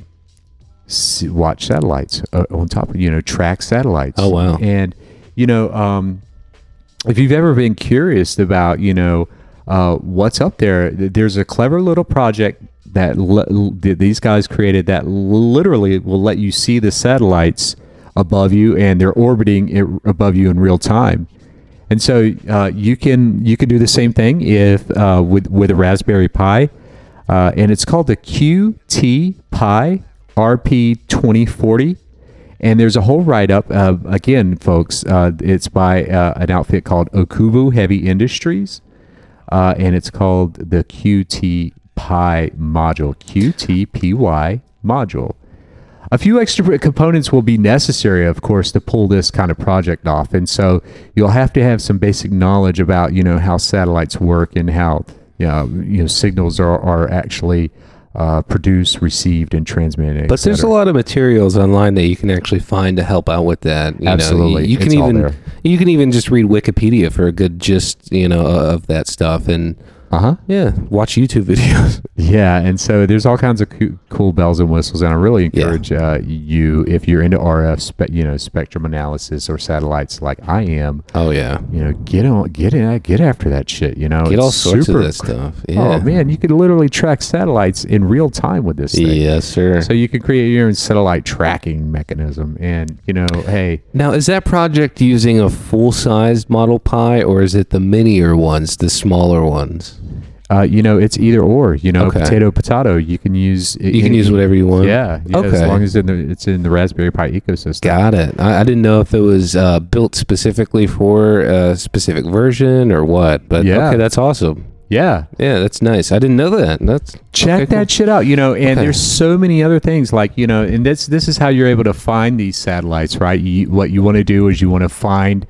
s- watch satellites uh, on top of you know track satellites. Oh, wow. And you know, um, if you've ever been curious about you know uh, what's up there, there's a clever little project that le- these guys created that literally will let you see the satellites above you and they're orbiting it above you in real time. And so uh, you can you can do the same thing if uh, with with a Raspberry Pi, uh, and it's called the QT Py RP2040. And there's a whole write up. Again, folks, uh, it's by uh, an outfit called Okubu Heavy Industries, uh, and it's called the QT Py module, QTPY module. A few extra components will be necessary, of course, to pull this kind of project off, and so you'll have to have some basic knowledge about, you know, how satellites work and how, you know, you know signals are, are actually uh, produced, received, and transmitted. But there's a lot of materials online that you can actually find to help out with that. You Absolutely. know, you, you can even you can even just read Wikipedia for a good gist, you know, of that stuff, and Uh-huh. yeah, watch YouTube videos. Yeah, and so there's all kinds of coo- cool bells and whistles, and I really encourage uh, you if you're into RF, spe- you know, spectrum analysis or satellites like I am. oh yeah, You know, get on, get in, get after that shit. You know, get all sorts super of that stuff. Yeah. Oh man, you could literally track satellites in real time with this thing. Yes, sir. So you can create your own satellite tracking mechanism, and you know, hey, Now, is that project using a full-sized Model Pi, or is it the minier ones, the smaller ones? Uh, you know, it's either or. You know, Okay. potato potato. You can use. You can use whatever you want. Yeah, yeah, As Okay. long as in the, it's in the Raspberry Pi ecosystem. Got it. I, I didn't know if it was uh, built specifically for a specific version or what, but Yeah. okay, that's awesome. Yeah. Yeah, that's nice. I didn't know that. That's check okay, cool. that shit out you know and Okay. there's so many other things like you know and this this is how you're able to find these satellites right you, what you want to do is you want to find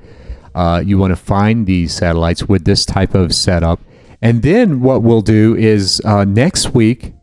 uh, you want to find these satellites with this type of setup and then what we'll do is uh, next week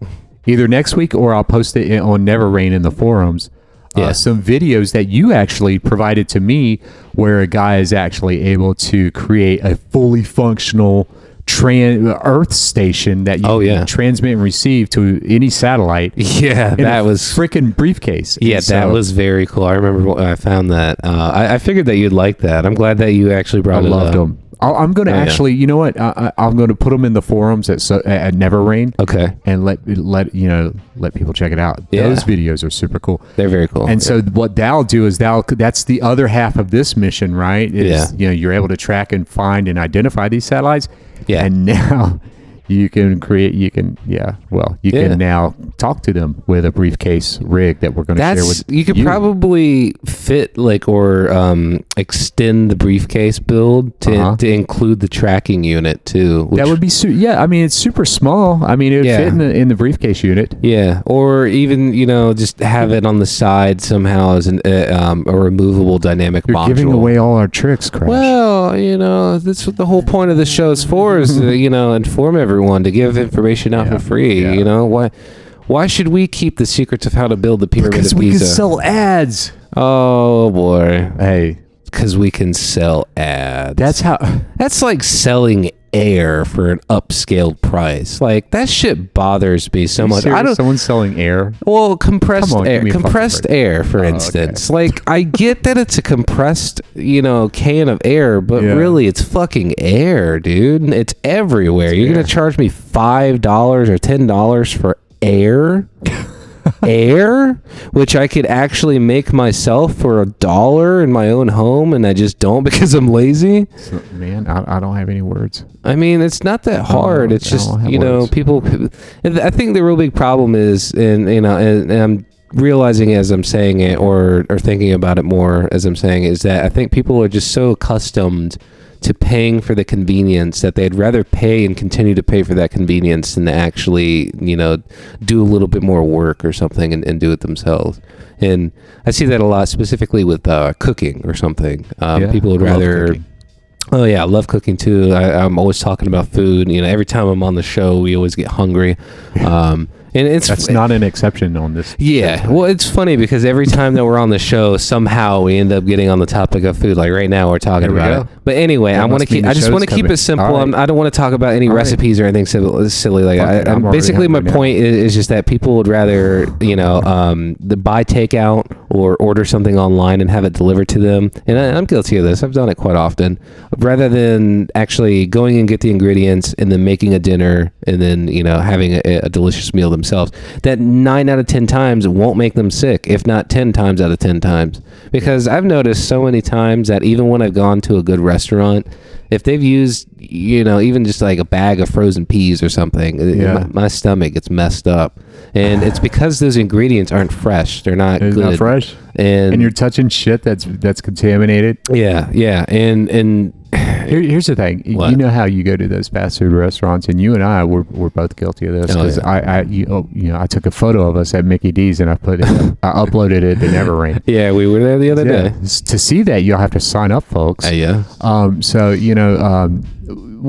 either next week or i'll post it on Neverrain in the forums Yeah. uh, some videos that you actually provided to me where a guy is actually able to create a fully functional tran- earth station that you Oh, can yeah. transmit and receive to any satellite Yeah, that a was freaking briefcase Yeah, And that was very cool. I remember when I found that. Uh, I, I figured that you'd like that. I'm glad that you actually i brought it loved up. them I'll, i'm going to Oh, yeah. actually you know what I, I, i'm going to put them in the forums at, so, at Neverrain Okay, and let let you know let people check it out Yeah. those videos are super cool they're very cool. And so what that'll do is that'll that's the other half of this mission, right? Is, Yeah. You know, you're able to track and find and identify these satellites. Yeah. And now you can create. You can yeah. Well, you Yeah. can now talk to them with a briefcase rig that we're going to share with you could probably fit like or um, extend the briefcase build to Uh-huh. to include the tracking unit too. Which, that would be su- yeah. I mean, it's super small. I mean, it would Yeah. fit in the in the briefcase unit. yeah, or even you know just have it on the side somehow as an uh, um, a removable dynamic You're module. giving away all our tricks, Crash. Well, you know, that's what the whole point of the show is for is to, you know, inform everyone to give information out for free. yeah. You know, why why should we keep the secrets of how to build the pyramid because of we can sell ads. oh boy, Hey, because we can sell ads. that's how. that's like selling air for an upscaled price. Like that shit bothers me so much. I don't. Someone's selling air. Well, compressed on, air, me a fucking compressed air, for Oh, okay. instance. Like I get that it's a compressed, you know, can of air, but Yeah. really it's fucking air, dude. It's everywhere. You're air. gonna charge me five dollars or ten dollars for air. air which i could actually make myself for a dollar in my own home and i just don't because i'm lazy So, man, I, I don't have any words. I mean, it's not that hard. It's just you know, words. people. I think the real big problem is, and you know, and, and I'm realizing as I'm saying it, or or thinking about it more as I'm saying, it, is that I think people are just so accustomed to paying for the convenience that they'd rather pay and continue to pay for that convenience than to actually, you know, do a little bit more work or something and, and do it themselves. And I see that a lot, specifically with uh, cooking or something. Um, Yeah, people would rather. cooking. Oh yeah, I love cooking too. I, I'm always talking about food. You know, every time I'm on the show, we always get hungry. Um, and it's That's not an exception on this. yeah. Well, it's funny because every time that we're on the show, somehow we end up getting on the topic of food. Like right now, we're talking There about it. But anyway, That I want to keep. I just want to keep it simple. Right. I don't want to talk about any All right. recipes or anything silly. silly like Fuck I, basically my now. point is, is just that people would rather you know um, the buy takeout or order something online and have it delivered to them. And I, I'm guilty of this. I've done it quite often, rather than actually going and get the ingredients and then making a dinner and then you know having a, a delicious meal themselves. That nine out of ten times won't make them sick, if not ten times out of ten times. Because I've noticed so many times that even when I've gone to a good restaurant, if they've used you know even just like a bag of frozen peas or something, Yeah. my, my stomach gets messed up, and it's because those ingredients aren't fresh. They're not It's good. not fresh, And, and you're touching shit that's that's contaminated. yeah, yeah, and and Here, here's the thing. What? You know how you go to those fast food restaurants, and you and I we're, we're both guilty of this Oh, because yeah. I, I you, oh, you know I took a photo of us at Mickey D's and I put it, I uploaded it to Neverrain. yeah, we were there the other Yeah. day. To see that, you'll have to sign up, folks. Uh, yeah. Um, so you know, um,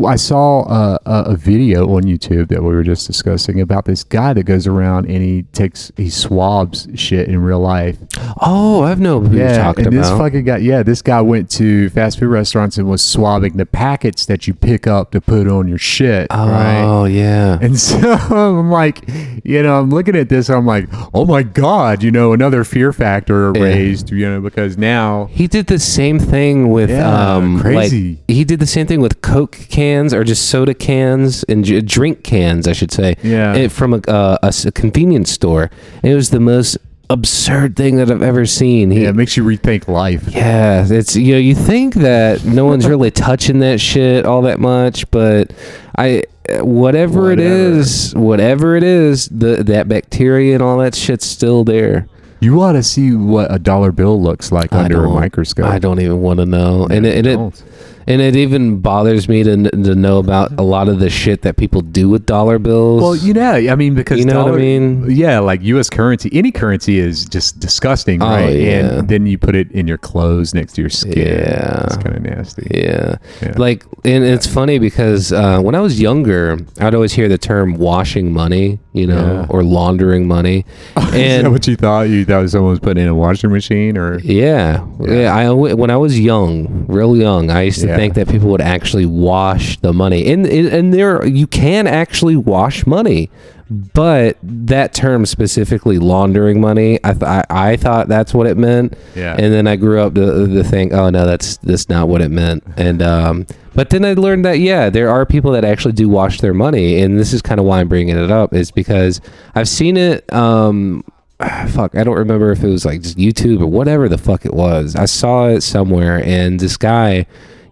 I saw a, a, a video on YouTube that we were just discussing about this guy that goes around and he takes he swabs shit in real life. Oh, I've know who you're Yeah, talking and this fucking guy, yeah, this guy went to fast food restaurants and was swabbing the packets that you pick up to put on your shit, right? oh yeah. And so I'm like, you know, I'm looking at this, I'm like, oh my god, you know, another fear factor Yeah. raised, you know, because now He did the same thing with Yeah, um crazy. like he did the same thing with Coke cans or just soda cans and j- drink cans, I should say. Yeah. eh, from a, uh, a s- a convenience store. It was the most absurd thing that I've ever seen. He, yeah, it makes you rethink life. Yeah, it's you know you think that no one's really touching that shit all that much, but I whatever, it Whatever. is, whatever it is, the that bacteria and all that shit's still there. You ought to see what a dollar bill looks like I under a don't- microscope. I don't even want to know, and it, and it Don't. And it even bothers me to, to know about a lot of the shit that people do with dollar bills. Well, you know, I mean, because You know what I mean? Yeah, like U.S. currency, any currency is just disgusting, Oh, right? yeah. And then you put it in your clothes next to your skin. Yeah. it's kind of nasty. Yeah. Yeah. Like, and it's funny because uh, when I was younger, I'd always hear the term washing money, you know, Yeah. or laundering money. Is that and what you thought? You thought someone was putting in a washing machine, or yeah, yeah. I when I was young, real young, I used to Yeah. think that people would actually wash the money, and and, there you can actually wash money, but that term specifically laundering money, I th- I, I thought that's what it meant. Yeah. And then I grew up to, to think, oh no, that's that's not what it meant. And um, but then I learned that yeah, there are people that actually do wash their money, and this is kind of why I'm bringing it up is because I've seen it. Um, fuck, I don't remember if it was like just YouTube or whatever the fuck it was. I saw it somewhere, and this guy.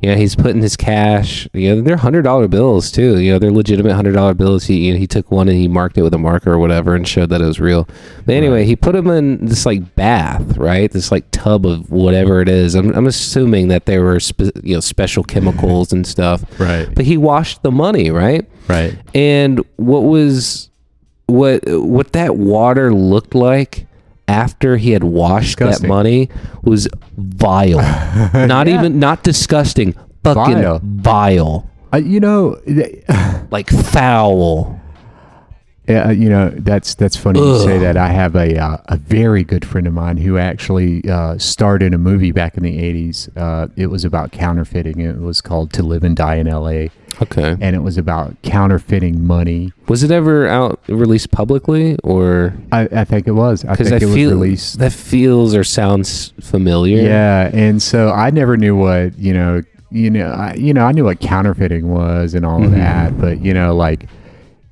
You know, he's putting his cash. You know, they're hundred dollar bills too. You know, they're legitimate hundred dollar bills. He you know, he took one and he marked it with a marker or whatever and showed that it was real. But anyway, he put them in this like bath, right? This like tub of whatever it is. I'm, I'm assuming that there were spe- you know special chemicals and stuff. right, But he washed the money, right? right. And what was what what that water looked like after he had washed Disgusting. that money was vile. not Yeah. even not disgusting, fucking Vile. vile. Uh, you know, Like foul. Yeah, you know that's that's funny you say that. I have a uh, a very good friend of mine who actually uh, starred in a movie back in the '80s. Uh, it was about counterfeiting. It was called "To Live and Die in L.A." Okay. and it was about counterfeiting money. Was it ever out released publicly or I, I think it was. I think I it was released. that feels or sounds familiar. Yeah, and so I never knew what you know. You know, I, you know, I knew what counterfeiting was and all of Mhm. that, but you know, like,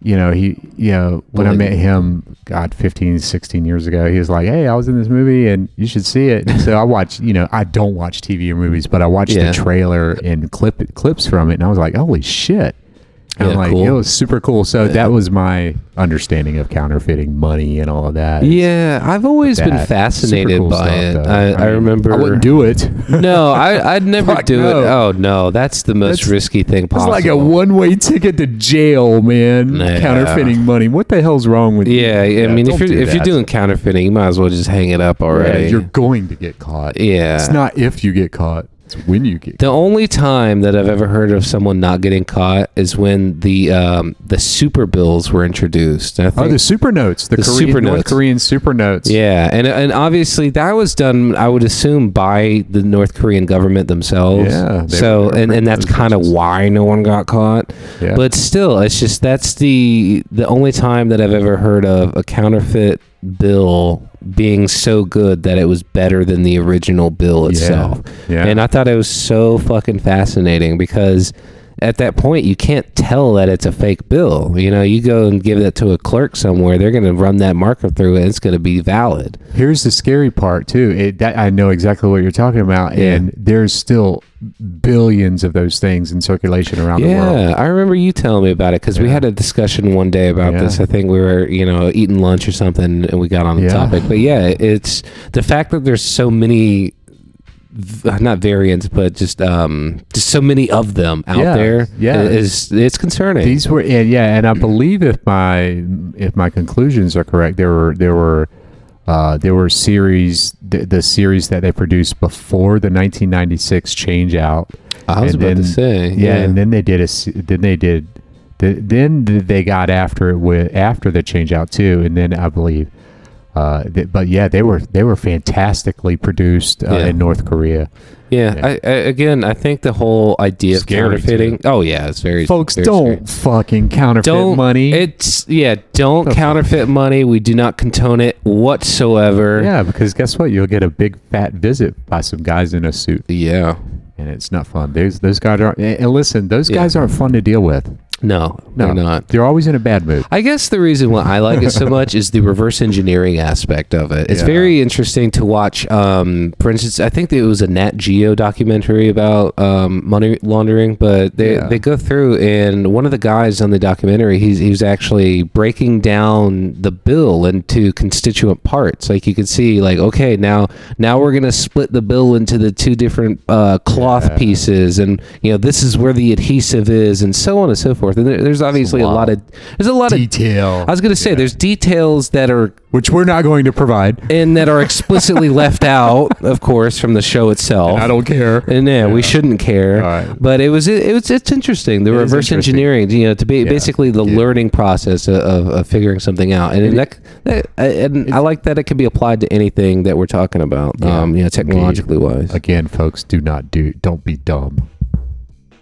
you know, he, you know, when I met him, God, 15, 16 years ago, he was like, "Hey, I was in this movie, and you should see it." And so I watched. You know, I don't watch TV or movies, but I watched Yeah. the trailer and clip clips from it, and I was like, "Holy shit!" And I'm like, cool. it was super cool. So that was my understanding of counterfeiting money and all of that. Yeah, I've always been fascinated cool by stuff, it. I, I, mean, remember. I wouldn't do it. no, I, I'd never Fuck do no. it. Oh no, that's the most That's- risky thing possible. It's like a one-way ticket to jail, man. Yeah. Counterfeiting money. What the hell's wrong with you? Yeah, I mean, if you're if you're doing counterfeiting, you might as well just hang it up Yeah, already. you're going to get caught. Yeah. It's not if you get caught; it's when you get. The only time that I've ever heard of someone not getting caught is when the um, the super bills were introduced. And I Oh, the super notes, the, The Korean, super North notes. Korean super notes. yeah, and and obviously that was done, I would assume, by the North Korean government themselves. Yeah, they So and, and that's kind of why no one got caught. Yeah. But still, it's just that's the the only time that I've ever heard of a counterfeit bill being so good that it was better than the original bill itself. yeah. And I thought it was so fucking fascinating because at that point you can't tell that it's a fake bill. You know, you go and give that to a clerk somewhere, they're going to run that marker through it. It's going to be valid. Here's the scary part too. It, that I know exactly what you're talking about, Yeah. and there's still billions of those things in circulation around the world. Yeah, I remember you telling me about it because we had a discussion one day about Yeah. this. I think we were, you know, eating lunch or something, and we got on the Yeah. topic. But yeah, it's the fact that there's so many, not variants, but just um, just so many of them out Yeah, there. yeah. is it's concerning. These were and yeah, and I believe if my if my conclusions are correct, there were there were uh, there were series the, the series that they produced before the 1996 change out. I was and about to say, Yeah, and then they did a then they did the, then they got after it with after the change out too, and then I believe. Uh, th- but yeah, they were they were fantastically produced uh, Yeah. in North Korea. Yeah, Yeah. I, I, again, I think the whole idea Scary, of counterfeiting. Oh yeah, it's very Folks, very don't fucking counterfeit don't money. It's yeah, don't counterfeit money. We do not contone it whatsoever. Yeah, because guess what? You'll get a big fat visit by some guys in a suit, Yeah. and it's not fun. Those those guys aren't. And listen, those Yeah. guys aren't fun to deal with. No, No, they're not. They're always in a bad mood. I guess the reason why I like it so much is the reverse engineering aspect of it. It's Yeah. very interesting to watch. Um, for instance, I think it was a Nat Geo documentary about um, money laundering, but they, Yeah. they go through and one of the guys on the documentary, he's he was actually breaking down the bill into constituent parts. Like you could see, like okay, now now we're gonna split the bill into the two different uh, cloth Yeah. pieces, and you know this is where the adhesive is, and so on and so forth. And there, there's obviously a lot of there's a lot of Detail. I was gonna say there's details that are which we're not going to provide. and that are explicitly left out, of course, from the show itself. I don't care. and yeah, we shouldn't care. All right. But it was it, was it's interesting the It is reverse interesting. engineering, you know, to be Yeah. basically the Yeah. learning process of, of, of figuring something out, and that, that and I like that it can be applied to anything that we're talking about, Yeah, um, you know, technologically wise. Again, folks, do not do. Don't be dumb.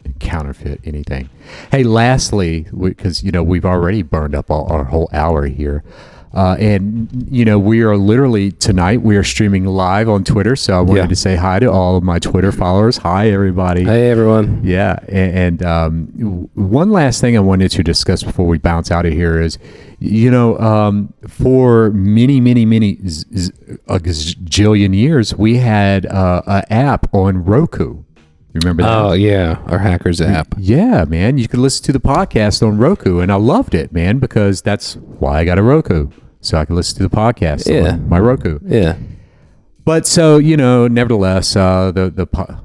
And Counterfeit anything. Hey, lastly, because you know we've already burned up all, our whole hour here, uh, and you know we are literally tonight we are streaming live on Twitter. So I wanted Yeah. to say hi to all of my Twitter followers. Hi, everybody. Hey everyone. Yeah, a- and, um, one last thing I wanted to discuss before we bounce out of here is, you know, um, for many, many, many z- z- a gazillion years, we had uh, an app on Roku. Remember that? Oh yeah, our hackers app. Yeah, man. You could listen to the podcast on Roku, and I loved it, man, because that's why I got a Roku, so I could listen to the podcast Yeah. on my Roku. Yeah. But so you know, nevertheless, uh, the the po-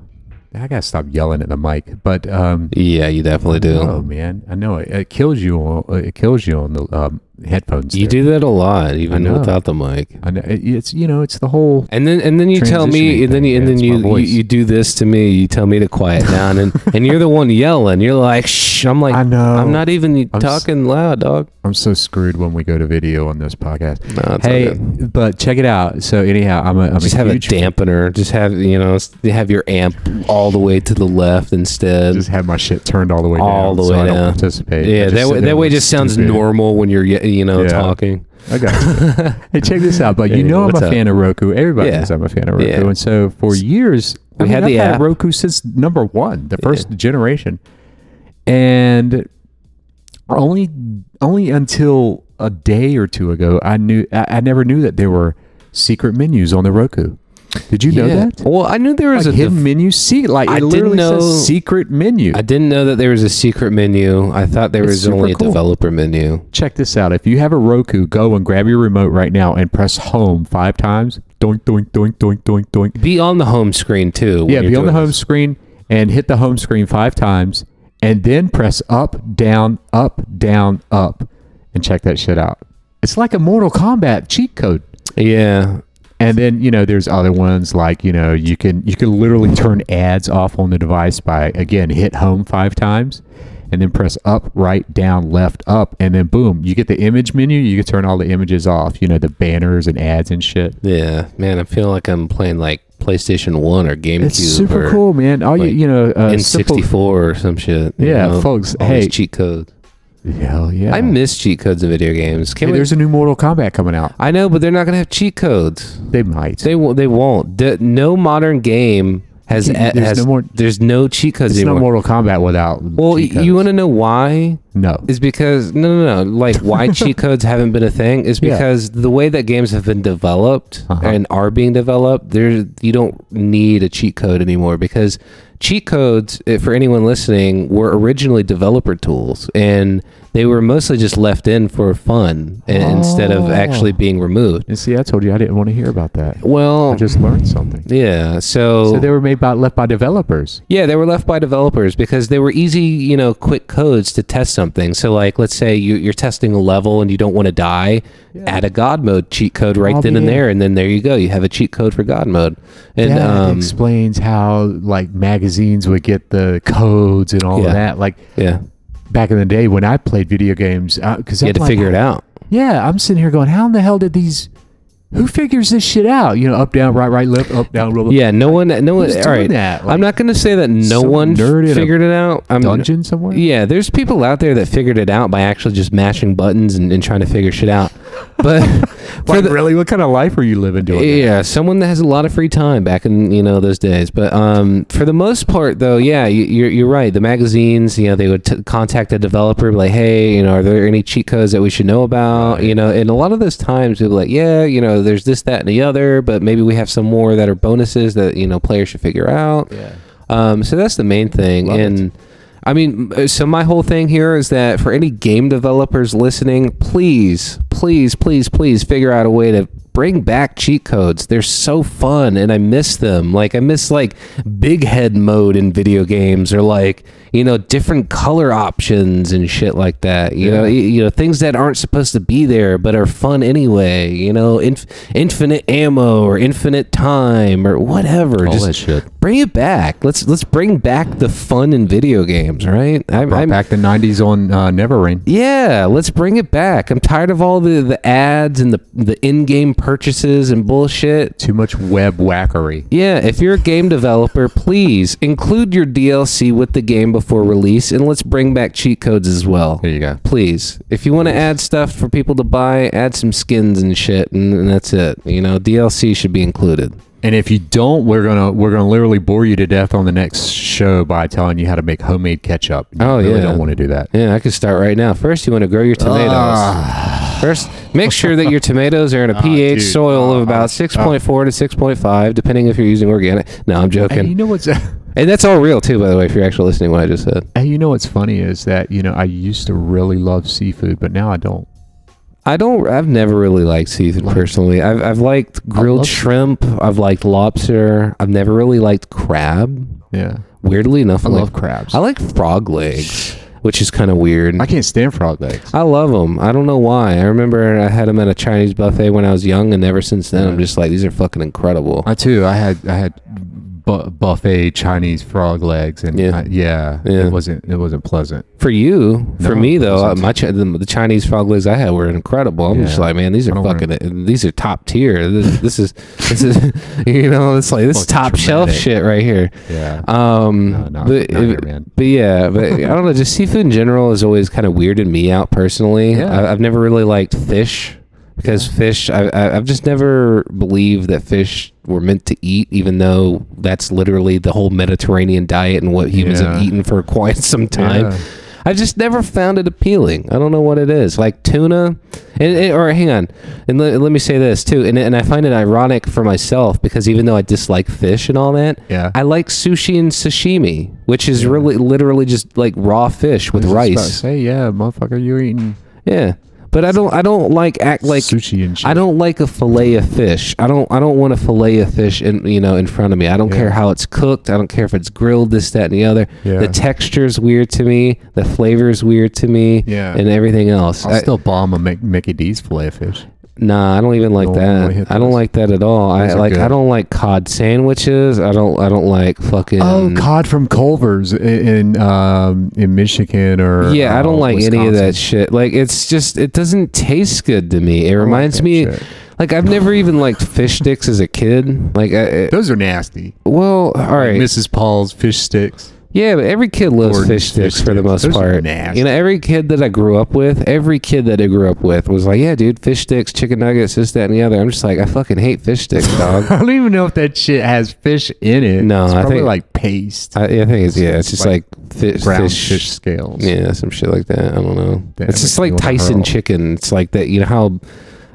I gotta stop yelling at the mic, but um, Yeah, you definitely do. Oh man, I know it, it kills you. On, it kills you on the um, headphones. You there. do that a lot, even without the mic. I know it's you know it's the whole. And then and then you tell me Transitioning and then you, and thing, then you, you you do this to me. You tell me to quiet down and and you're the one yelling. You're like shh. I'm like I know. I'm not even I'm s- talking loud, dog. I'm so screwed when we go to video on this podcast. No, Hey, but check it out. So anyhow, I'm a I'm just a have a dampener. Just have you know have your amp all the way to the left instead. just have my shit turned all the way All down, the so way I don't down. participate. Yeah, that way, that way just sounds normal when you're you know Yeah. talking. Okay. hey, check this out. But you know I'm what's a up? fan of Roku. Everybody Yeah. knows I'm a fan of Roku. Yeah. And so for years, We I had mean, the I've app. Roku since number one, the first generation, and only only until a day or two ago, I knew I, I never knew that there were secret menus on the Roku. Did you know Yeah. that? Well, I knew there was Like a hidden def- menu, see, like I it didn't literally know- says secret menu. I didn't know that there was a secret menu. I thought there It's was super only a cool. developer menu. Check this out. If you have a Roku, go and grab your remote right now and press home five times. Doink, doink, doink, doink, doink, doink. Be on the home screen too. when Yeah, you're be on the doing home this. screen and hit the home screen five times and then press up, down, up, down, up and check that shit out. It's like a Mortal Kombat cheat code. Yeah, And then, you know, there's other ones like, you know, you can you can literally turn ads off on the device by again, hit home five times and then press up, right, down, left, up, and then boom, you get the image menu, you can turn all the images off, you know, the banners and ads and shit. yeah, man. I feel like I'm playing like PlayStation One or GameCube It's super or cool, man. All like you you know, uh, N64 or some shit. you Yeah, know? folks, All hey. cheat codes. Hell yeah. I miss cheat codes in video games. Can Hey, we? there's a new Mortal Kombat coming out. I know, but they're not gonna have cheat codes. They might. They won't. They won't. The, no modern game has there's has no more- there's no cheat codes it's no anymore. Mortal Kombat without. well, cheat you want to know why? No. is because no no no like why cheat codes haven't been a thing is Yeah. because the way that games have been developed Uh-huh. and are being developed there you don't need a cheat code anymore because cheat codes eh, for anyone listening were originally developer tools and they were mostly just left in for fun and instead of Oh. actually being removed And see, I told you I didn't want to hear about that. Well, I just learned something. yeah so, So they were made by left by developers. yeah, they were left by developers because they were easy, you know, quick codes to test something. So, like, let's say you, you're testing a level and you don't want to die, add a God mode cheat code right I'll then and in. there, and then there you go. You have a cheat code for God mode. And that um, explains how like magazines would get the codes and all Yeah. of that. Like yeah, back in the day when I played video games, because you had to figure it out. Yeah, I'm sitting here going, how in the hell did these? Who figures this shit out? You know, up, down, right, right, left, up, down, left, Yeah, no one, no one. All right? Like, I'm not going to say that no one figured it out. I'm dungeon somewhere. Yeah, there's people out there that figured it out by actually just mashing buttons and, and trying to figure shit out. But Like, the, really, what kind of life are you living doing? that? yeah, someone that has a lot of free time back in you know those days. But um, for the most part, though, yeah, you, you're you're right. The magazines, you know, they would t- contact a developer, be like, hey, you know, are there any cheat codes that we should know about? You know, and a lot of those times they'll be like, yeah, you know, there's this, that, and the other, but maybe we have some more that are bonuses that you know players should figure out. Yeah. Um, so that's the main thing. Love it. I mean, uh, so my whole thing here is that for any game developers listening, please, please, please, please figure out a way to bring back cheat codes. They're so fun and I miss them. Like I miss like big head mode in video games or like, you know, different color options and shit like that. You know, y- you know things that aren't supposed to be there but are fun anyway, you know, inf- infinite ammo or infinite time or whatever. All Just that shit. bring it back. Let's let's bring back the fun in video games, right? I'm, Brought I'm back the '90s on uh, Neverrain. yeah, let's bring it back. I'm tired of all the the ads and the the in-game purchases and bullshit. Too much web whackery. Yeah, if you're a game developer, please include your DLC with the game before release and let's bring back cheat codes as well. There you go. Please. If you want to add stuff for people to buy, add some skins and shit and, and that's it. You know, DLC should be included. And if you don't, we're gonna we're gonna literally bore you to death on the next show by telling you how to make homemade ketchup. You Oh, really yeah. don't want to do that. Yeah, I could start right now. First, you want to grow your ah. tomatoes. First, make sure that your tomatoes are in a ah, pH dude. soil of Oh, about oh, 6.4 to 6.5, depending if you're using organic. No, I'm Hey, you joking. know what's And that's all real, too, by the way, if you're actually listening to what I just said. hey, you know what's funny is that you know I used to really love seafood, but now I don't. I don't, I've never really liked seafood Like- personally. I've, I've liked grilled shrimp. I've liked lobster. I've never really liked crab. Yeah, Weirdly enough, I I'm love like, crabs. I like frog legs, which is kind of weird. I can't stand frog legs. I love them. I don't know why. I remember I had them at a Chinese buffet when I was young, and ever since then, I'm just like, these are fucking incredible. I too. I had I had bu- buffet Chinese frog legs, and Yeah. I- yeah, Yeah. it wasn't it wasn't pleasant. For you, for me though, uh, my the, the Chinese frog legs I had were incredible. I'm just like, man, these are fucking. uh, these are top tier. This, this is this is you know, it's like this is top shelf shit right here. Yeah. Um, No, no, but, not here, man. but yeah, but I don't know. Just seafood in general has always kind of weirded me out personally. Yeah. I, I've never really liked fish because fish. I, I, I've just never believed that fish were meant to eat, even though that's literally the whole Mediterranean diet and what humans have eaten for quite some time. Yeah. I just never found it appealing. I don't know what it is. Like tuna, and, and- or hang on, and let, let me say this too. And, and I find it ironic for myself because even though I dislike fish and all that, Yeah. I like sushi and sashimi, which is really literally just like raw fish with I was just about to rice. Say yeah, motherfucker, you're eating Yeah, but I don't. I don't like act like. sushi and shit. I don't like a fillet of fish. I don't. I don't want a fillet of fish in you know in front of me. I don't Yeah. care how it's cooked. I don't care if it's grilled. This, that, and the other. Yeah. The texture's weird to me. The flavor's weird to me. Yeah. And everything else. I'll I- still bomb a Mickey D's fillet of fish. Nah, I don't even like Don't that. hit I don't those. like that at all. I Those are like. I don't like cod sandwiches. I don't. I don't like fucking. Oh, cod from Culver's i- in um, in Michigan or Yeah, I don't uh, like any of that Wisconsin. shit. Like it's just it doesn't taste good to me. It reminds that me shit. like I've never even liked fish sticks as a kid. Like I, I- Those are nasty. well, all right. Mrs. Paul's fish sticks. Yeah, but every kid loves fish sticks fish for the sticks. most Those are part. nasty. You know, every kid that I grew up with, every kid that I grew up with was like, "Yeah, dude, fish sticks, chicken nuggets, this, that, and the other." I'm just like, I fucking hate fish sticks, dog. I don't even know if that shit has fish in it. No, it's I probably think- like paste, I, I think it's yeah, it's just like, fish, brown fish, fish, scales. yeah, some shit like that. I don't know. It's just makes me like wanna Tyson hurl. chicken. It's like that. You know how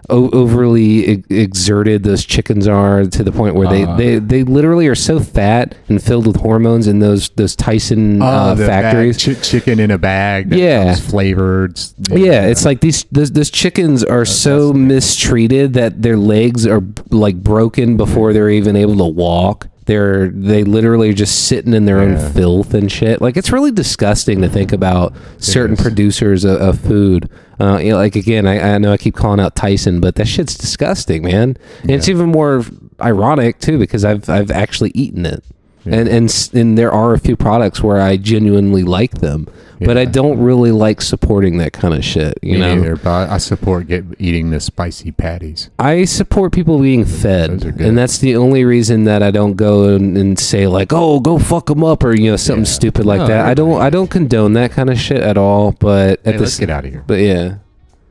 o- overly e- exerted those chickens are to the point where they, Uh. they they literally are so fat and filled with hormones in those those Tyson uh, Oh, the bag- factories. chi- chicken in a bag. That Yeah. comes flavored. Yeah, it's like these those, those chickens are so mistreated that their legs are like broken before they're even able to walk. They're they literally just sitting in their Yeah. own filth and shit. Like it's really disgusting to think about certain is. producers of, of food. Uh, you know, like again, I, I know I keep calling out Tyson, but that shit's disgusting, man. And it's even more ironic too because I've I've actually eaten it. And, and and there are a few products where I genuinely like them, but I don't really like supporting that kind of shit. You Me know, neither, but I support get, eating the spicy patties. I support people being fed, Those are good. and that's the only reason that I don't go and, and say like, "Oh, go fuck them up" or you know something Yeah. stupid like No, that. I don't I don't condone that kind of shit at all. But at Hey, let's get out of here. But yeah,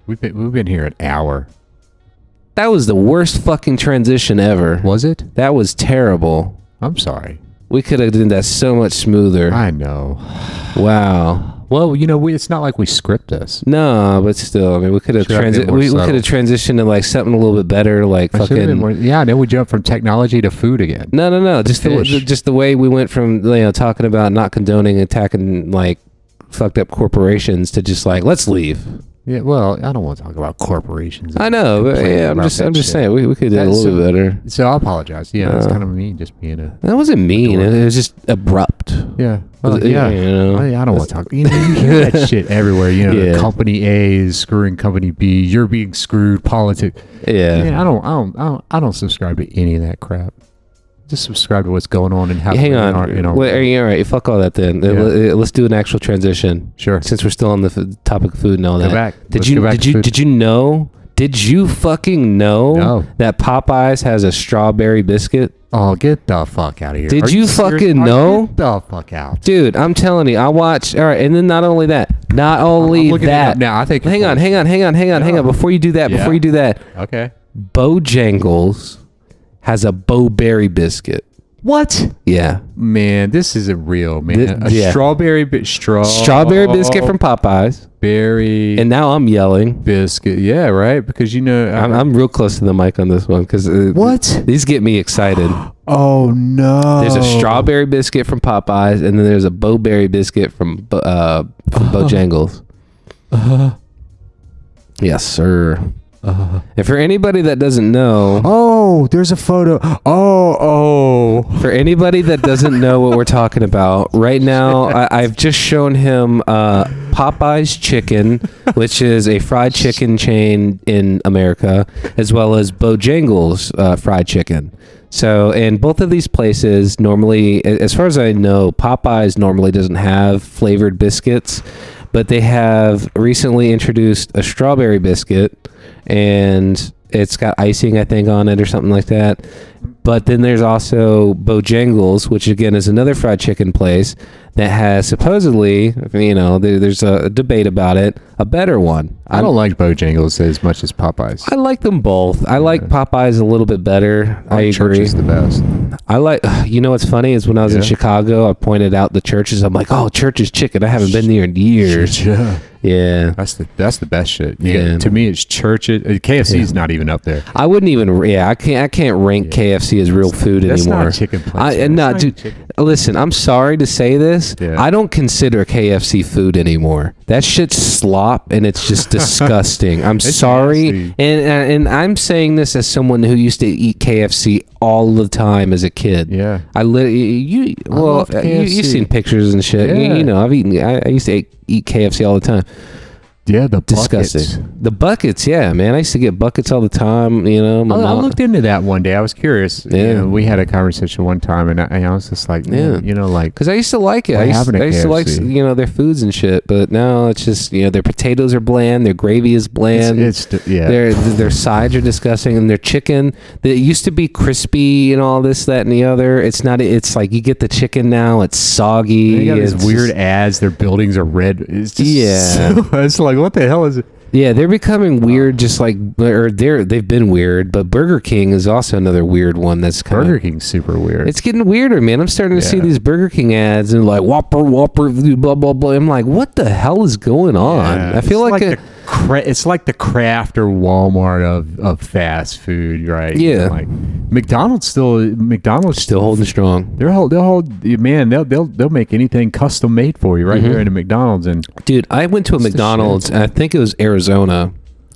We've been we've been here an hour. That was the worst fucking transition ever. Was it? That was terrible. I'm sorry. We could have done that so much smoother. I know. Wow. Well, you know, we, it's not like we script this. No, but still, I mean, we could have been transi- more we, we subtle. could have transitioned to like something a little bit better, like I should've been fucking. more- yeah, then we jump from technology to food again. No, no, no. Just the, fish. the just the way we went from you know talking about not condoning attacking like fucked up corporations to just like let's leave. Yeah, well, I don't want to talk about corporations. I know, but yeah, I'm just I'm just shit. saying we, we could do it a little bit better. So I apologize. Yeah, it's Uh, kind of me just being a. That wasn't mean. It was just abrupt. Yeah. Well, yeah. you know, I, I don't want to talk. You, know, you hear that shit everywhere. You know, Yeah. company A is screwing company B. You're being screwed. Politics. Yeah. Man, I don't, I don't, I don't, I don't subscribe to any of that crap. Just subscribe to what's going on and how. Hang on. our- in our- Wait, are you all right? Fuck all that then. Yeah. let- Let's do an actual transition. sure. Since we're still on the f- topic of food and all Go that. back. Did Let's you did you food. did you know? Did you fucking know No. that Popeyes has a strawberry biscuit? Oh, get the fuck out of here! Did Are you serious? fucking know? Get the fuck out! Dude, I'm telling you, I watched. All right, and then not only that, not only I'm looking it that. now. I think. Hang on, hang on, hang on, hang on, hang on. Before you do that, Yeah. before you do that, Okay. Bojangles has a Bo-Berry biscuit. What? Yeah, Man, this isn't real, man. Thi- a yeah. strawberry bit straw strawberry biscuit from Popeyes, berry and now I'm yelling. biscuit. Yeah, right. Because you know. I'm, I'm real close to the mic on this one because uh, What? these get me excited. Oh no! There's a strawberry biscuit from Popeyes, and then there's a Bo-Berry biscuit from Bo- uh, from Bojangles. Uh-huh. Yes, sir. And for anybody that doesn't know, Oh, there's a photo. Oh, oh. for anybody that doesn't know what we're talking about, right now I, I've just shown him uh, Popeyes Chicken, which is a fried chicken chain in America, as well as Bojangles uh, fried chicken. So, in both of these places, normally, as far as I know, Popeyes normally doesn't have flavored biscuits, but they have recently introduced a strawberry biscuit, and it's got icing, I think, on it or something like that. But then there's also Bojangles, which again is another fried chicken place that has supposedly, you know, there, there's a debate about it, a better one. I don't like Bojangles as much as Popeyes. I like them both. I like Popeyes a little bit better. I Church agree. is the best. I like. You know what's funny is when I was in Chicago, I pointed out the churches. I'm like, oh, church's chicken. I haven't been there in years. Yeah. Yeah. That's the that's the best shit. You Yeah. get- to me, it's church. It, KFC is not even up there. I wouldn't even. Yeah, I can't. I can't rank KFC as real food That's anymore. not chicken place. I, and no, That's dude. chicken. Listen, I'm sorry to say this. Yeah. I don't consider KFC food anymore. That shit's slop, and it's just disgusting. I'm sorry, nasty. and and and I'm saying this as someone who used to eat KFC all the time as a kid. Yeah. I li- you well, uh, you, you've seen pictures and shit. You, Yeah. you know, I've eaten. I, I used to eat, eat KFC all the time. Yeah, the Disgusting. buckets. The buckets, yeah, man. I used to get buckets all the time. You know, I, I looked into that one day. I was curious. You Yeah. know, we had a conversation one time, and I, and I was just like, man, Yeah. you know, like Because I used to like it. I used, to I used to like you know their foods and shit, but now it's just you know their potatoes are bland, their gravy is bland, it's, it's yeah. their their sides are disgusting, and their chicken that used to be crispy and all this, that, and the other. It's not. It's like you get the chicken now. It's soggy. They got it's these weird just- ads. Their buildings are red. It's just Yeah. so- it's like what the hell is it? yeah, they're becoming weird. Just like or they're they've been weird, but Burger King is also another weird one. That's kind Burger. King's super weird. It's getting weirder, man. I'm starting to see Yeah. these Burger King ads and like Whopper, Whopper, blah blah blah. I'm like, what the hell is going on? I feel like, a, cra- it's like the craft or Walmart of, of fast food, right? Yeah. like McDonald's still McDonald's still holding strong. They're hold, they'll hold, man. They'll they'll they'll make anything custom made for you right Mm-hmm. here in a McDonald's, and Dude, I went to a McDonald's and I think it was Arizona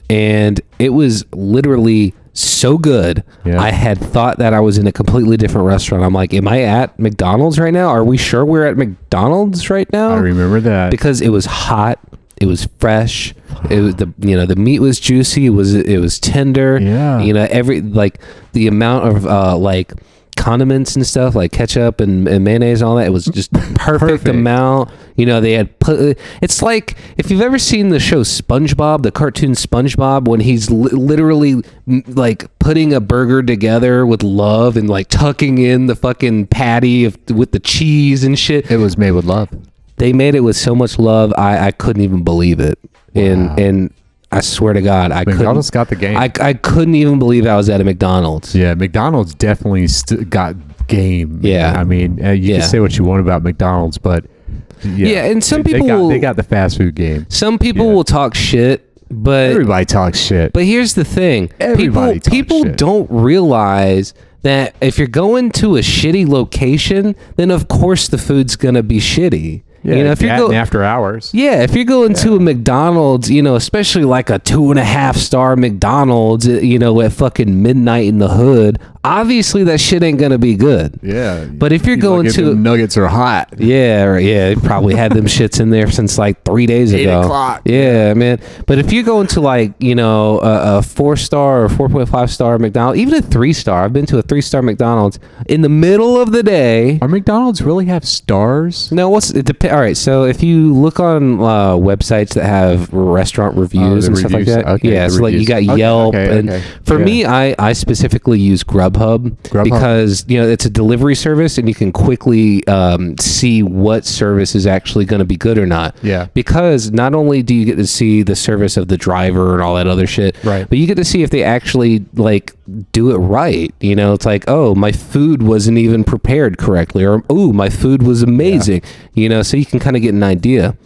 and it was literally so good. Yeah. I had thought that I was in a completely different restaurant. I'm like, am I at McDonald's right now? Are we sure we're at McDonald's right now? I remember that. because it was hot. It was fresh. It was the you know the meat was juicy. It was it was tender. Yeah. You know every like the amount of uh like condiments and stuff like ketchup and, and mayonnaise and all that. It was just perfect, Perfect. amount. You know they had put. It's like if you've ever seen the show SpongeBob, the cartoon SpongeBob, when he's li- literally mm, like putting a burger together with love and like tucking in the fucking patty of, with the cheese and shit it was made with love. They made it with so much love i, I couldn't even believe it Wow. and and I swear to God, I McDonald's couldn't. got the game. I, I couldn't even believe I was at a McDonald's. yeah, McDonald's definitely st- got game. Yeah. I mean, uh, you Yeah. can say what you want about McDonald's, but yeah, Yeah, and some they, people they got, they got the fast food game. Some people Yeah. will talk shit, but Everybody talks shit. But here's the thing: Everybody talks people people shit. don't realize that if you're going to a shitty location, then of course the food's gonna be shitty. Yeah, you know, if you're going, after hours. yeah, if you're going to a McDonald's, you know, especially like a two and a half star McDonald's, you know, at fucking midnight in the hood, obviously that shit ain't gonna be good. Yeah, But if you're You going to- nuggets are hot. Yeah, or- yeah, they probably had them shits in there since like three days Eight ago. o'clock. Yeah, man. But if you're going to like you know a, a four star or four point five star McDonald's, even a three star, I've been to a three star McDonald's in the middle of the day. Are McDonald's really have stars? No, what's it dep- All right, so if you look on uh, websites that have restaurant reviews the and stuff like that, Okay, yeah, so like you got Okay, Yelp, okay, and for Yeah. me, I I specifically use Grubhub, Grubhub. because you know it's a delivery service and you can quickly um, see what service is actually going to be good or not. Yeah. Because not only do you get to see the service of the driver and all that other shit, Right. but you get to see if they actually like do it right. You know, it's like, oh, my food wasn't even prepared correctly, or oh, my food was amazing. You know, so you can kind of get an idea.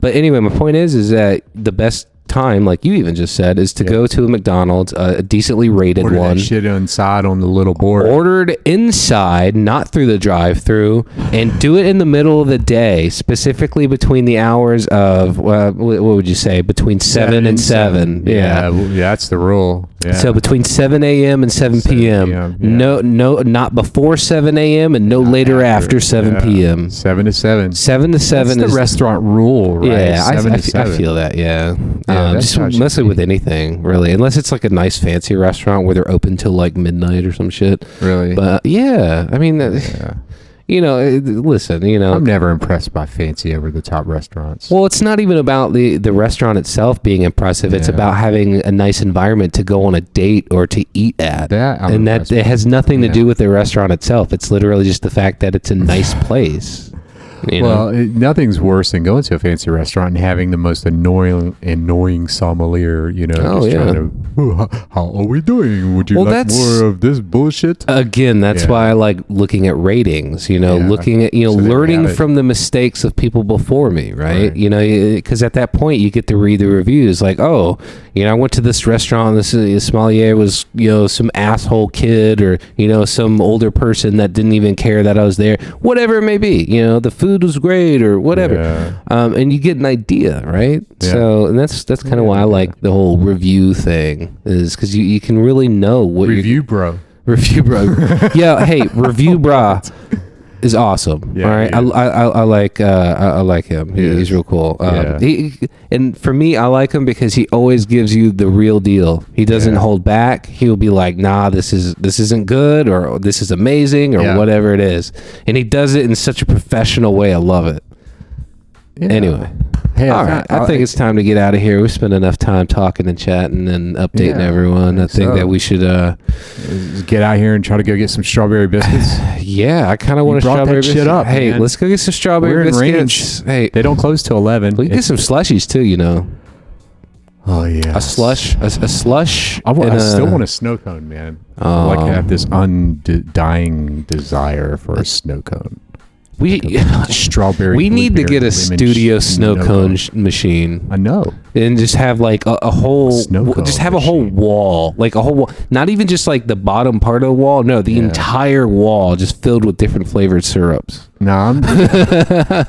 But anyway, my point is, is that the best time, like you even just said, is to go to a McDonald's, a decently rated Order one that shit inside on the little board. ordered inside, not through the drive-through, and do it in the middle of the day, specifically between the hours of uh, what what would you say between seven, and seven? Yeah, yeah, that's the rule. Yeah. So between 7 a.m. and 7, 7 p.m. p.m., yeah. No, no, not before 7 a.m. and no later after 7 Yeah. p.m. Seven to seven. 7 to 7 That's is the restaurant rule, right? Yeah, I, seven I, to fe- I seven. feel that. Yeah, Yeah, um, that's just how it should mostly with anything, really, unless it's like a nice fancy restaurant where they're open till like midnight or some shit. Really? But yeah, I mean, yeah. you know, uh, listen, you know, I'm never impressed by fancy over the top restaurants. well, it's not even about the the restaurant itself being impressive. It's Yeah. about having a nice environment to go on a date or to eat at. That I'm and that impressed it has nothing to Yeah. do with the restaurant itself. It's literally just the fact that it's a nice place. You well, it, nothing's worse than going to a fancy restaurant and having the most annoying, annoying sommelier. You know, Oh, just yeah. trying to. "Oh, how, are we doing? Would you Well, like that's- more of this bullshit? Again, that's Yeah. why I like looking at ratings. You know, Yeah. looking at you know So learning from the mistakes of people before me, right? Right. You know, because at that point you get to read the reviews. Like, oh, you know, I went to this restaurant. And this uh, sommelier was you know some asshole kid, or you know some older person that didn't even care that I was there. Whatever it may be, you know, the food was great or whatever. Yeah. Um, and you get an idea, right? Yeah. So, and that's that's kind of why I like the whole review thing, is because you, you can really know what you're Review, bro. Review bro. yeah, hey, review bra is awesome. Yeah, all right, I. I, I, I like uh, I, I like him. He, He he's real cool. Um, Yeah. he, and for me, I like him because he always gives you the real deal. He doesn't Yeah. hold back. He'll be like, "Nah, this is this isn't good," or "This is amazing," or whatever it is. And he does it in such a professional way. I love it. Anyway. Hey, All right, I think it's time to get out of here. We spent enough time talking and chatting and updating Yeah, everyone. I I think think that we should. uh Just get out here and try to go get some strawberry biscuits. Yeah, I kind of want a brought that strawberry shit biscuit. up, Hey, man. let's go get some strawberry We're in biscuits. Hey, they don't close till eleven. we can get some slushies too. You know, Oh yeah, a slush, a, a slush. I, wa- and I still want a snow cone, man. I like to have this undying desire for a snow cone. We Strawberry. we need to get a studio snow cone uh, sh- machine I know. and just have like a, a whole, Snow w- cone just have a whole machine. wall, like a whole wall. Not even just like the bottom part of the wall. No, the entire wall just filled with different flavored syrups. No, I'm,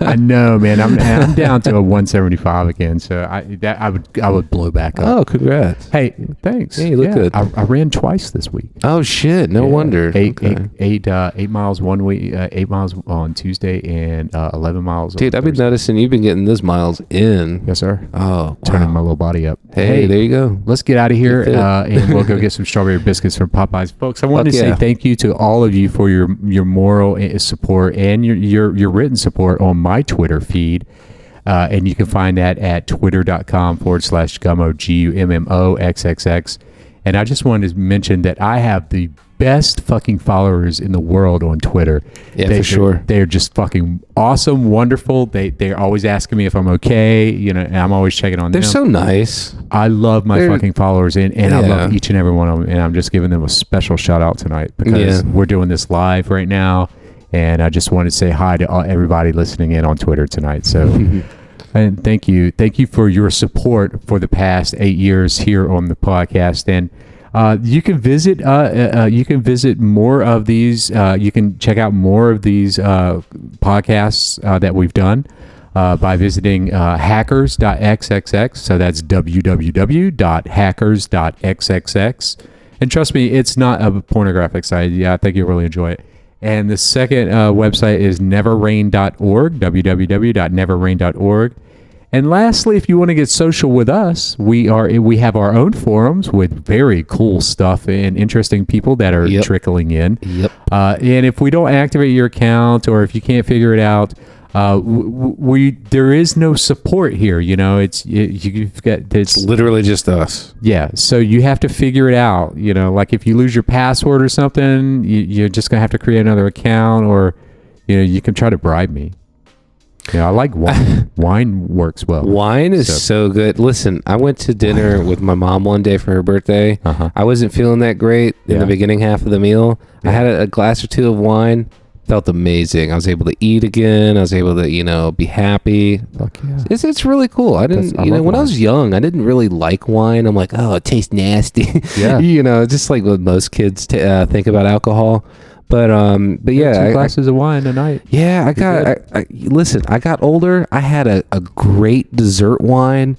I know, man. I'm I'm down to a 175 again. So I that I would I would blow back up. Oh, congrats! Hey, thanks. Yeah, you look good. I, I ran twice this week. Oh shit! No Yeah. wonder. Eight, Okay. eight, eight, uh, eight miles one week, uh, eight miles on Tuesday, and uh, 11 miles. on Dude, I've been Thursday. noticing you've been getting those miles in. Yes, sir. Oh, Turning wow. my little body up. Hey, there you go. let's get out of here fit. uh, and we'll go get some strawberry biscuits from Popeyes, folks. I wanted Fuck to yeah. say thank you to all of you for your your moral uh, support and your your your written support on my Twitter feed. Uh, and you can find that at twitter.com forward slash gummo, G U M M O X X X. And I just wanted to mention that I have the best fucking followers in the world on Twitter. Yeah, they, for sure. They're just fucking awesome, wonderful. They they're always asking me if I'm okay. You know, and I'm always checking on them. They're so nice. I love my they're- fucking followers, and, and I love each and every one of them. And I'm just giving them a special shout out tonight because Yeah. we're doing this live right now, and I just wanted to say hi to all, everybody listening in on Twitter tonight. So, and thank you, thank you for your support for the past eight years here on the podcast, and. Uh, you can visit. Uh, uh, uh, you can visit more of these. Uh, you can check out more of these uh, podcasts uh, that we've done uh, by visiting uh, hackers.xxx. So that's www.hackers.xxx. And trust me, it's not a pornographic site. Yeah, I think you'll really enjoy it. And the second uh, website is neverrain.org, www.neverrain.org. And lastly, if you want to get social with us, we are we have our own forums with very cool stuff and interesting people that are Yep. trickling in. Yep. Uh, and if we don't activate your account or if you can't figure it out, uh, we there is no support here. You know, it's you, you've got it's Literally just us. yeah. So you have to figure it out. You know, like if you lose your password or something, you, you're just gonna have to create another account, or you know, you can try to bribe me. Yeah, I like wine. wine works well. Wine is So- so, good. Listen, I went to dinner with my mom one day for her birthday. Uh-huh. I wasn't feeling that great in Yeah. the beginning half of the meal. I had a, a glass or two of wine. Felt amazing. I was able to eat again. I was able to, you know, be happy. Fuck yeah. It's, it's really cool. I didn't, I you know, when I was young, I didn't really like wine. I'm like, oh, it tastes nasty. Yeah. you know, just like what most kids t- uh, think about alcohol. But um, but yeah, Two I- I- glasses of wine a night. yeah, I got. I. I, listen, I got older. I had a, a great dessert wine.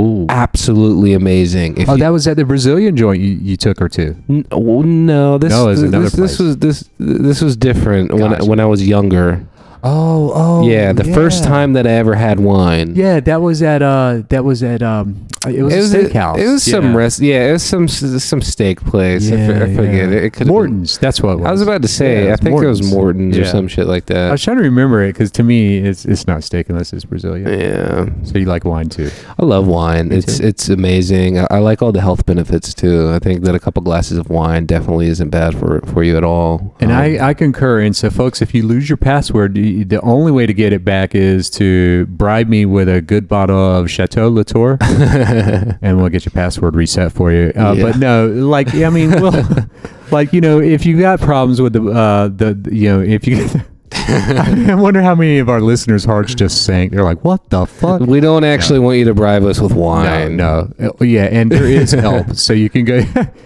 Ooh. Absolutely amazing. If Oh, you- that was at the Brazilian joint you, you took her to. N- oh, no, this No, this, this, this was this this was different when I, when I was younger. Oh, oh. yeah, the first time that I ever had wine. Yeah, that was at uh, that was at um, it was, It was a steakhouse. It was yeah. some rest. Yeah, it was some some steak place. I, f- I Yeah, forget yeah. it. It could Morton's. That's what it was. I was about to say. Yeah, I think it was Morton's or some shit like that. I was trying to remember it because to me, it's it's not steak unless it's Brazilian. yeah, So you like wine too? I love wine. Me it's too. it's amazing. I, I like all the health benefits too. I think that a couple glasses of wine definitely isn't bad for for you at all. And Um, I, I concur. And so, folks, if you lose your password, the the only way to get it back is to bribe me with a good bottle of Chateau Latour, and we'll get your password reset for you. Uh, Yeah. But no, like I mean, well, like you know, if you got problems with the uh, the you know, if you. I wonder how many of our listeners' hearts just sank. They're like, "What the fuck?" we don't actually want you to bribe us with wine. No, no, Uh, yeah, and there is help, so you can go.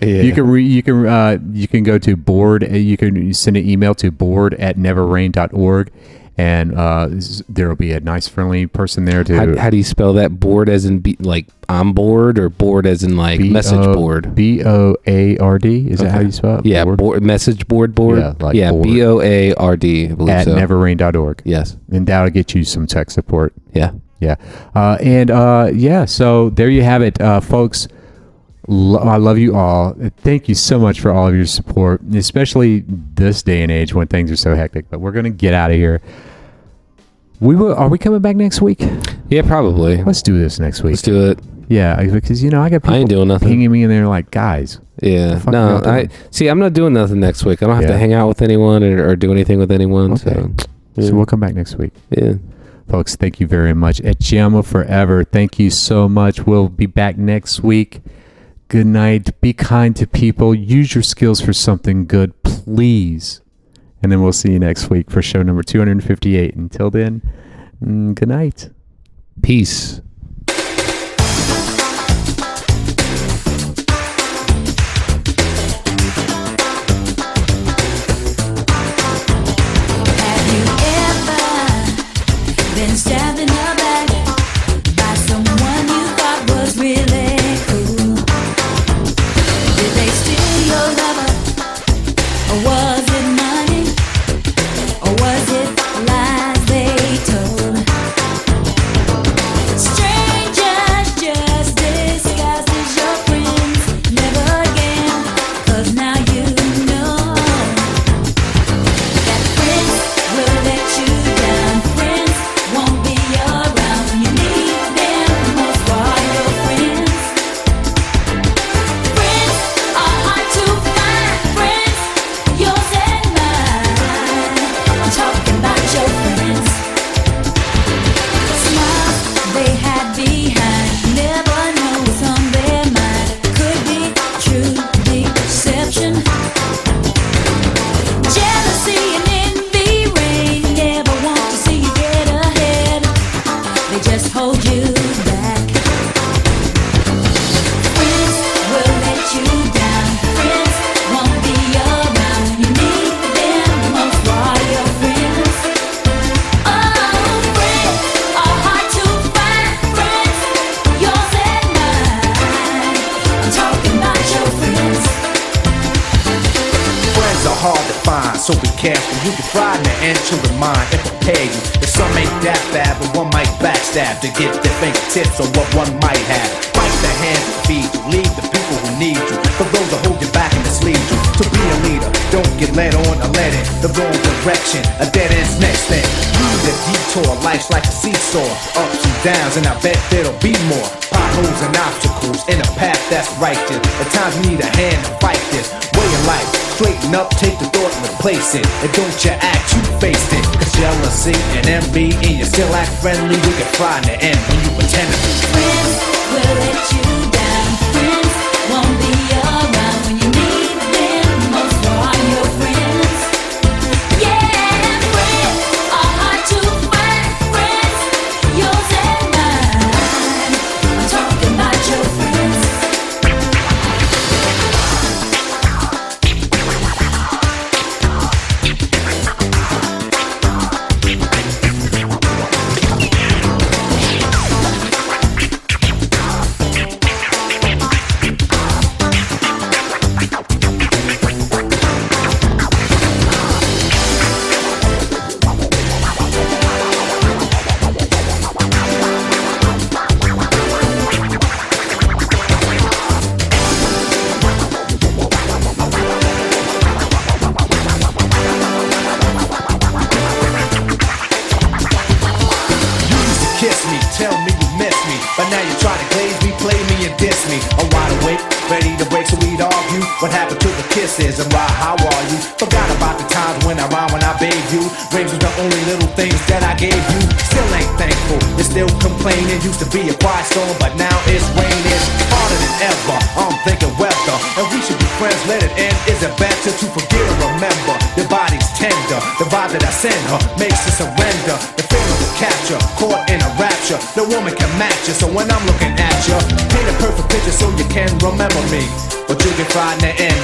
Yeah. You can re, you can uh, you can go to board. uh, You can send an email to board at neverrain.org, and uh, there will be a nice, friendly person there to How, how do you spell that? Board as in be, like on board, or board as in like B- message board? B O A R D. Is that how you spell it? Yeah, Board? board. message board board. Yeah, like yeah. B O A R D. At so. neverrain.org, yes. and that'll get you some tech support. Yeah. Yeah. Uh, and uh, yeah, so there you have it, uh, folks. Lo- I love you all. Thank you so much for all of your support, especially this day and age when things are so hectic. But we're gonna get out of here. We will. Are we coming back next week? Yeah, probably. Let's do this next week. Let's do it. Yeah, I- because you know I got people I ain't doing nothing. pinging me and they're like, guys, Yeah. fuck No, y'all doing? I see. I'm not doing nothing next week. I don't have Yeah. to hang out with anyone or, or do anything with anyone. So, yeah. so we'll come back next week. yeah. Folks, thank you very much. At Giamma Forever, thank you so much. We'll be back next week. Good night. Be kind to people. Use your skills for something good, please. And then we'll see you next week for show number 258. Until then, mm, good night. Peace. So. Dead end's next thing. The detour, life's like a seesaw. Ups and downs, and I bet there'll be more. Potholes and obstacles in a path that's righteous. At times you need a hand to fight this. Way of life, straighten up, take the thought and replace it. And don't you act, you faced it. Cause jealousy and envy, and you still act friendly. We can find the end when you pretend to be friends. Will let you. No woman can match you, so when I'm looking at you, paint a perfect picture so you can remember me. But you can find the end.